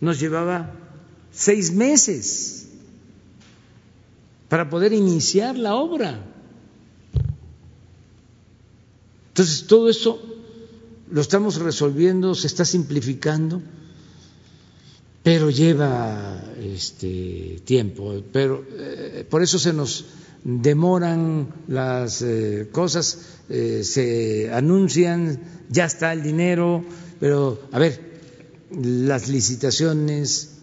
nos llevaba seis meses para poder iniciar la obra. Entonces, todo eso lo estamos resolviendo, se está simplificando, pero lleva este tiempo. Pero eh, por eso se nos demoran las eh, cosas, eh, se anuncian, ya está el dinero, pero a ver, las licitaciones,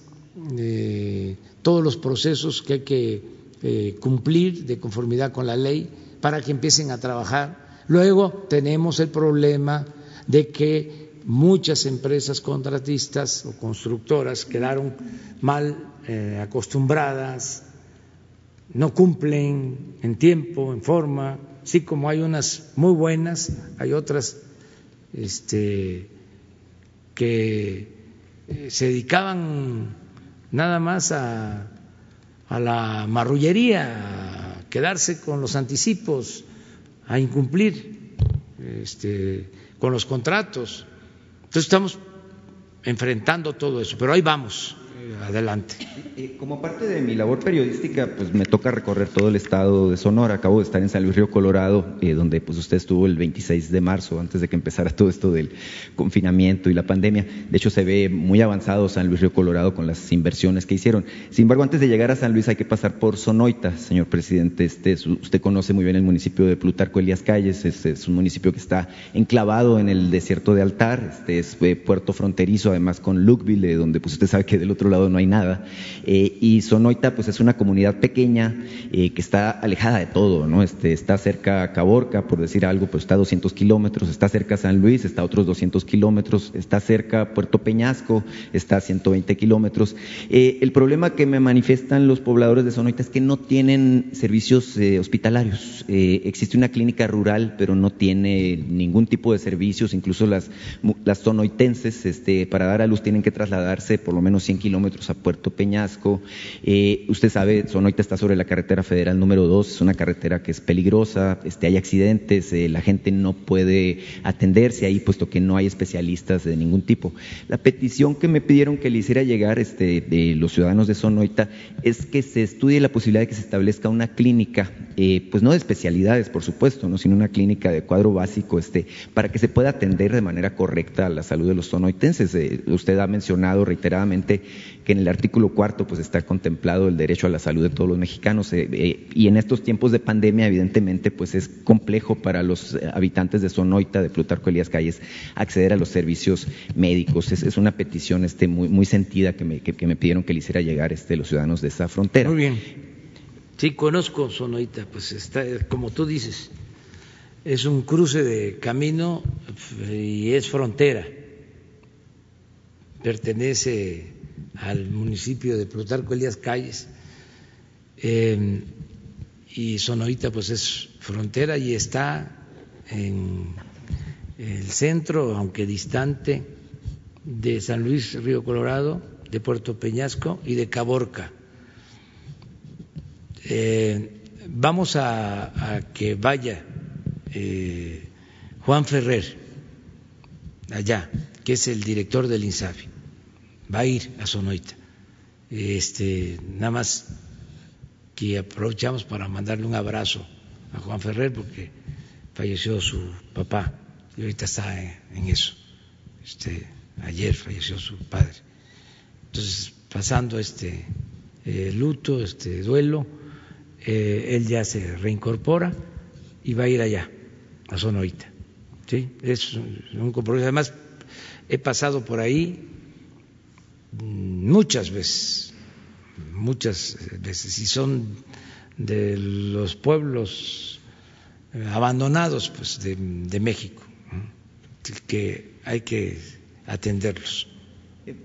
todos los procesos que hay que cumplir de conformidad con la ley para que empiecen a trabajar. Luego tenemos el problema de que muchas empresas contratistas o constructoras quedaron mal eh, acostumbradas, no cumplen en tiempo, en forma, sí como hay unas muy buenas, hay otras este, que eh, se dedicaban nada más a, a la marrullería, a quedarse con los anticipos a incumplir este, con los contratos. Entonces estamos enfrentando todo eso, pero ahí vamos adelante. Eh, como parte de mi labor periodística, pues me toca recorrer todo el estado de Sonora. Acabo de estar en San Luis Río Colorado, eh, donde pues usted estuvo el 26 de marzo, antes de que empezara todo esto del confinamiento y la pandemia. De hecho, se ve muy avanzado San Luis Río Colorado con las inversiones que hicieron. Sin embargo, antes de llegar a San Luis hay que pasar por Sonoita, señor presidente. Este, usted conoce muy bien el municipio de Plutarco Elías Calles. Es, un municipio que está enclavado en el desierto de Altar. Este es eh, puerto fronterizo, además con Lukeville, donde pues usted sabe que del otro lado no hay nada. Eh, y Sonoita, pues es una comunidad pequeña eh, que está alejada de todo, ¿no? Este, está cerca a Caborca, por decir algo, pues está a 200 kilómetros, está cerca a San Luis, está a otros 200 kilómetros, está cerca a Puerto Peñasco, está a 120 kilómetros. Eh, el problema que me manifiestan los pobladores de Sonoita es que no tienen servicios hospitalarios. existe una clínica rural, pero no tiene ningún tipo de servicios, incluso las, las este, para dar a luz tienen que trasladarse por lo menos 100 kilómetros a Puerto Peñasco. Eh, usted sabe, Sonoita está sobre la carretera federal número 2, es una carretera que es peligrosa, este, hay accidentes, eh, la gente no puede atenderse ahí puesto que no hay especialistas de ningún tipo. La petición que me pidieron que le hiciera llegar este, de los ciudadanos de Sonoita es que se estudie la posibilidad de que se establezca una clínica, eh, pues no de especialidades, por supuesto, ¿no? sino una clínica de cuadro básico este, para que se pueda atender de manera correcta a la salud de los sonoitenses. usted ha mencionado reiteradamente que en el artículo cuarto pues está contemplado el derecho a la salud de todos los mexicanos eh, eh, y en estos tiempos de pandemia, evidentemente, pues es complejo para los habitantes de Sonoita, de Plutarco Elías Calles, acceder a los servicios médicos. Es, una petición este, muy, muy sentida que me, que, me pidieron que le hiciera llegar este, los ciudadanos de esa frontera. Muy bien. Sí, conozco Sonoita, pues está, como tú dices, es un cruce de camino y es frontera. Pertenece al municipio de Plutarco Elías Calles eh, y Sonoita pues es frontera y está en el centro, aunque distante, de San Luis Río Colorado, de Puerto Peñasco y de Caborca. Eh, vamos a, que vaya eh, Juan Ferrer allá, que es el director del INSAFI, va a ir a Sonoita. Este, nada más que aprovechamos para mandarle un abrazo a Juan Ferrer porque falleció su papá y ahorita está en, eso. Este, ayer falleció su padre. Entonces, pasando este eh, luto, este duelo, eh, él ya se reincorpora y va a ir allá, a Sonoita. ¿sí? Es un compromiso. Además, he pasado por ahí muchas veces, muchas veces, y son de los pueblos eh, abandonados pues, de, de México, que hay que atenderlos.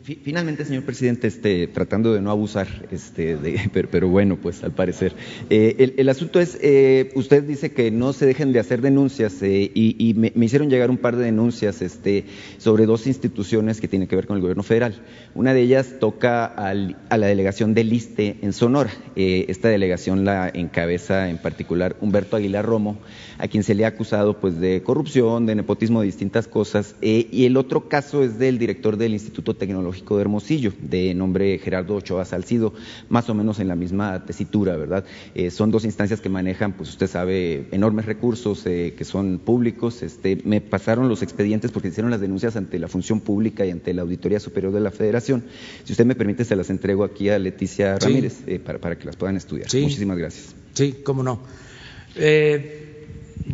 Finalmente, señor presidente, este, tratando de no abusar, este, de, pero, bueno, pues al parecer, eh, el, asunto es, eh, usted dice que no se dejen de hacer denuncias eh, y, me, hicieron llegar un par de denuncias este, sobre dos instituciones que tienen que ver con el gobierno federal. Una de ellas toca a la delegación del ISTE en Sonora. esta delegación la encabeza en particular Humberto Aguilar Romo, a quien se le ha acusado pues, de corrupción, de nepotismo, de distintas cosas. y el otro caso es del director del Instituto Tecnológico Tecnológico de Hermosillo, de nombre Gerardo Ochoa Salcido, más o menos en la misma tesitura, ¿verdad? Eh, son dos instancias que manejan, pues usted sabe, enormes recursos eh, que son públicos. Este, me pasaron los expedientes porque hicieron las denuncias ante la función pública y ante la Auditoría Superior de la Federación. Si usted me permite, se las entrego aquí a Leticia Ramírez eh, para, para, que las puedan estudiar. Muchísimas gracias. Sí, cómo no.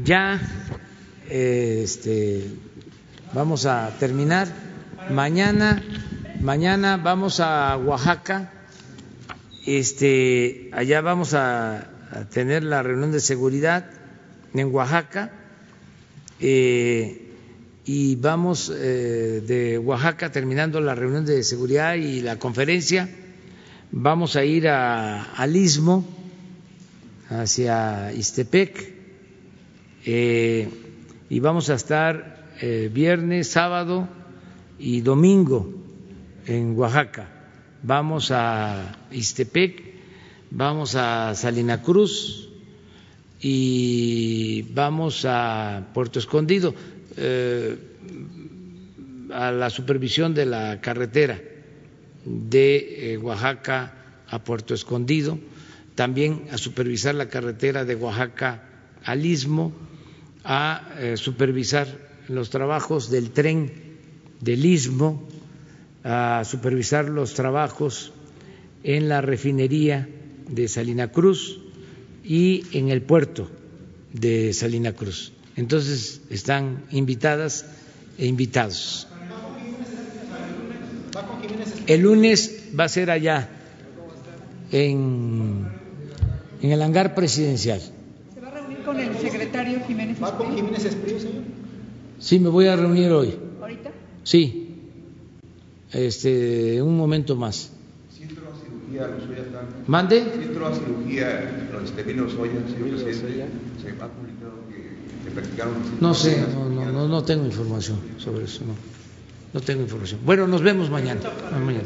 ya este, vamos a terminar. Mañana, mañana vamos a Oaxaca. Este, allá vamos a, tener la reunión de seguridad en Oaxaca. Eh, y vamos eh, de Oaxaca, terminando la reunión de seguridad y la conferencia, vamos a ir al istmo, hacia Istepec, eh, y vamos a estar viernes, sábado, y domingo en Oaxaca. Vamos a Istepec, vamos a Salina Cruz y vamos a Puerto Escondido eh, a la supervisión de la carretera de eh, Oaxaca a Puerto Escondido, también a supervisar la carretera de Oaxaca al Istmo, a eh, supervisar los trabajos del tren del Istmo a supervisar los trabajos en la refinería de Salina Cruz y en el puerto de Salina Cruz. Entonces están invitadas e invitados. El lunes va a ser allá, en, en el hangar presidencial. ¿Se va a reunir con el secretario Jiménez ¿Va con Jiménez Esprío, señor? Sí, me voy a reunir hoy. Sí, este, un momento más. Centro de cirugía, Lozoya está. ¿Mande? Centro de cirugía, donde esté bien Lozoya, señor presidente, se ha publicado que, que practicaron. No sé, no, no, no, no tengo información sobre eso, no. No tengo información. Bueno, nos vemos mañana. mañana.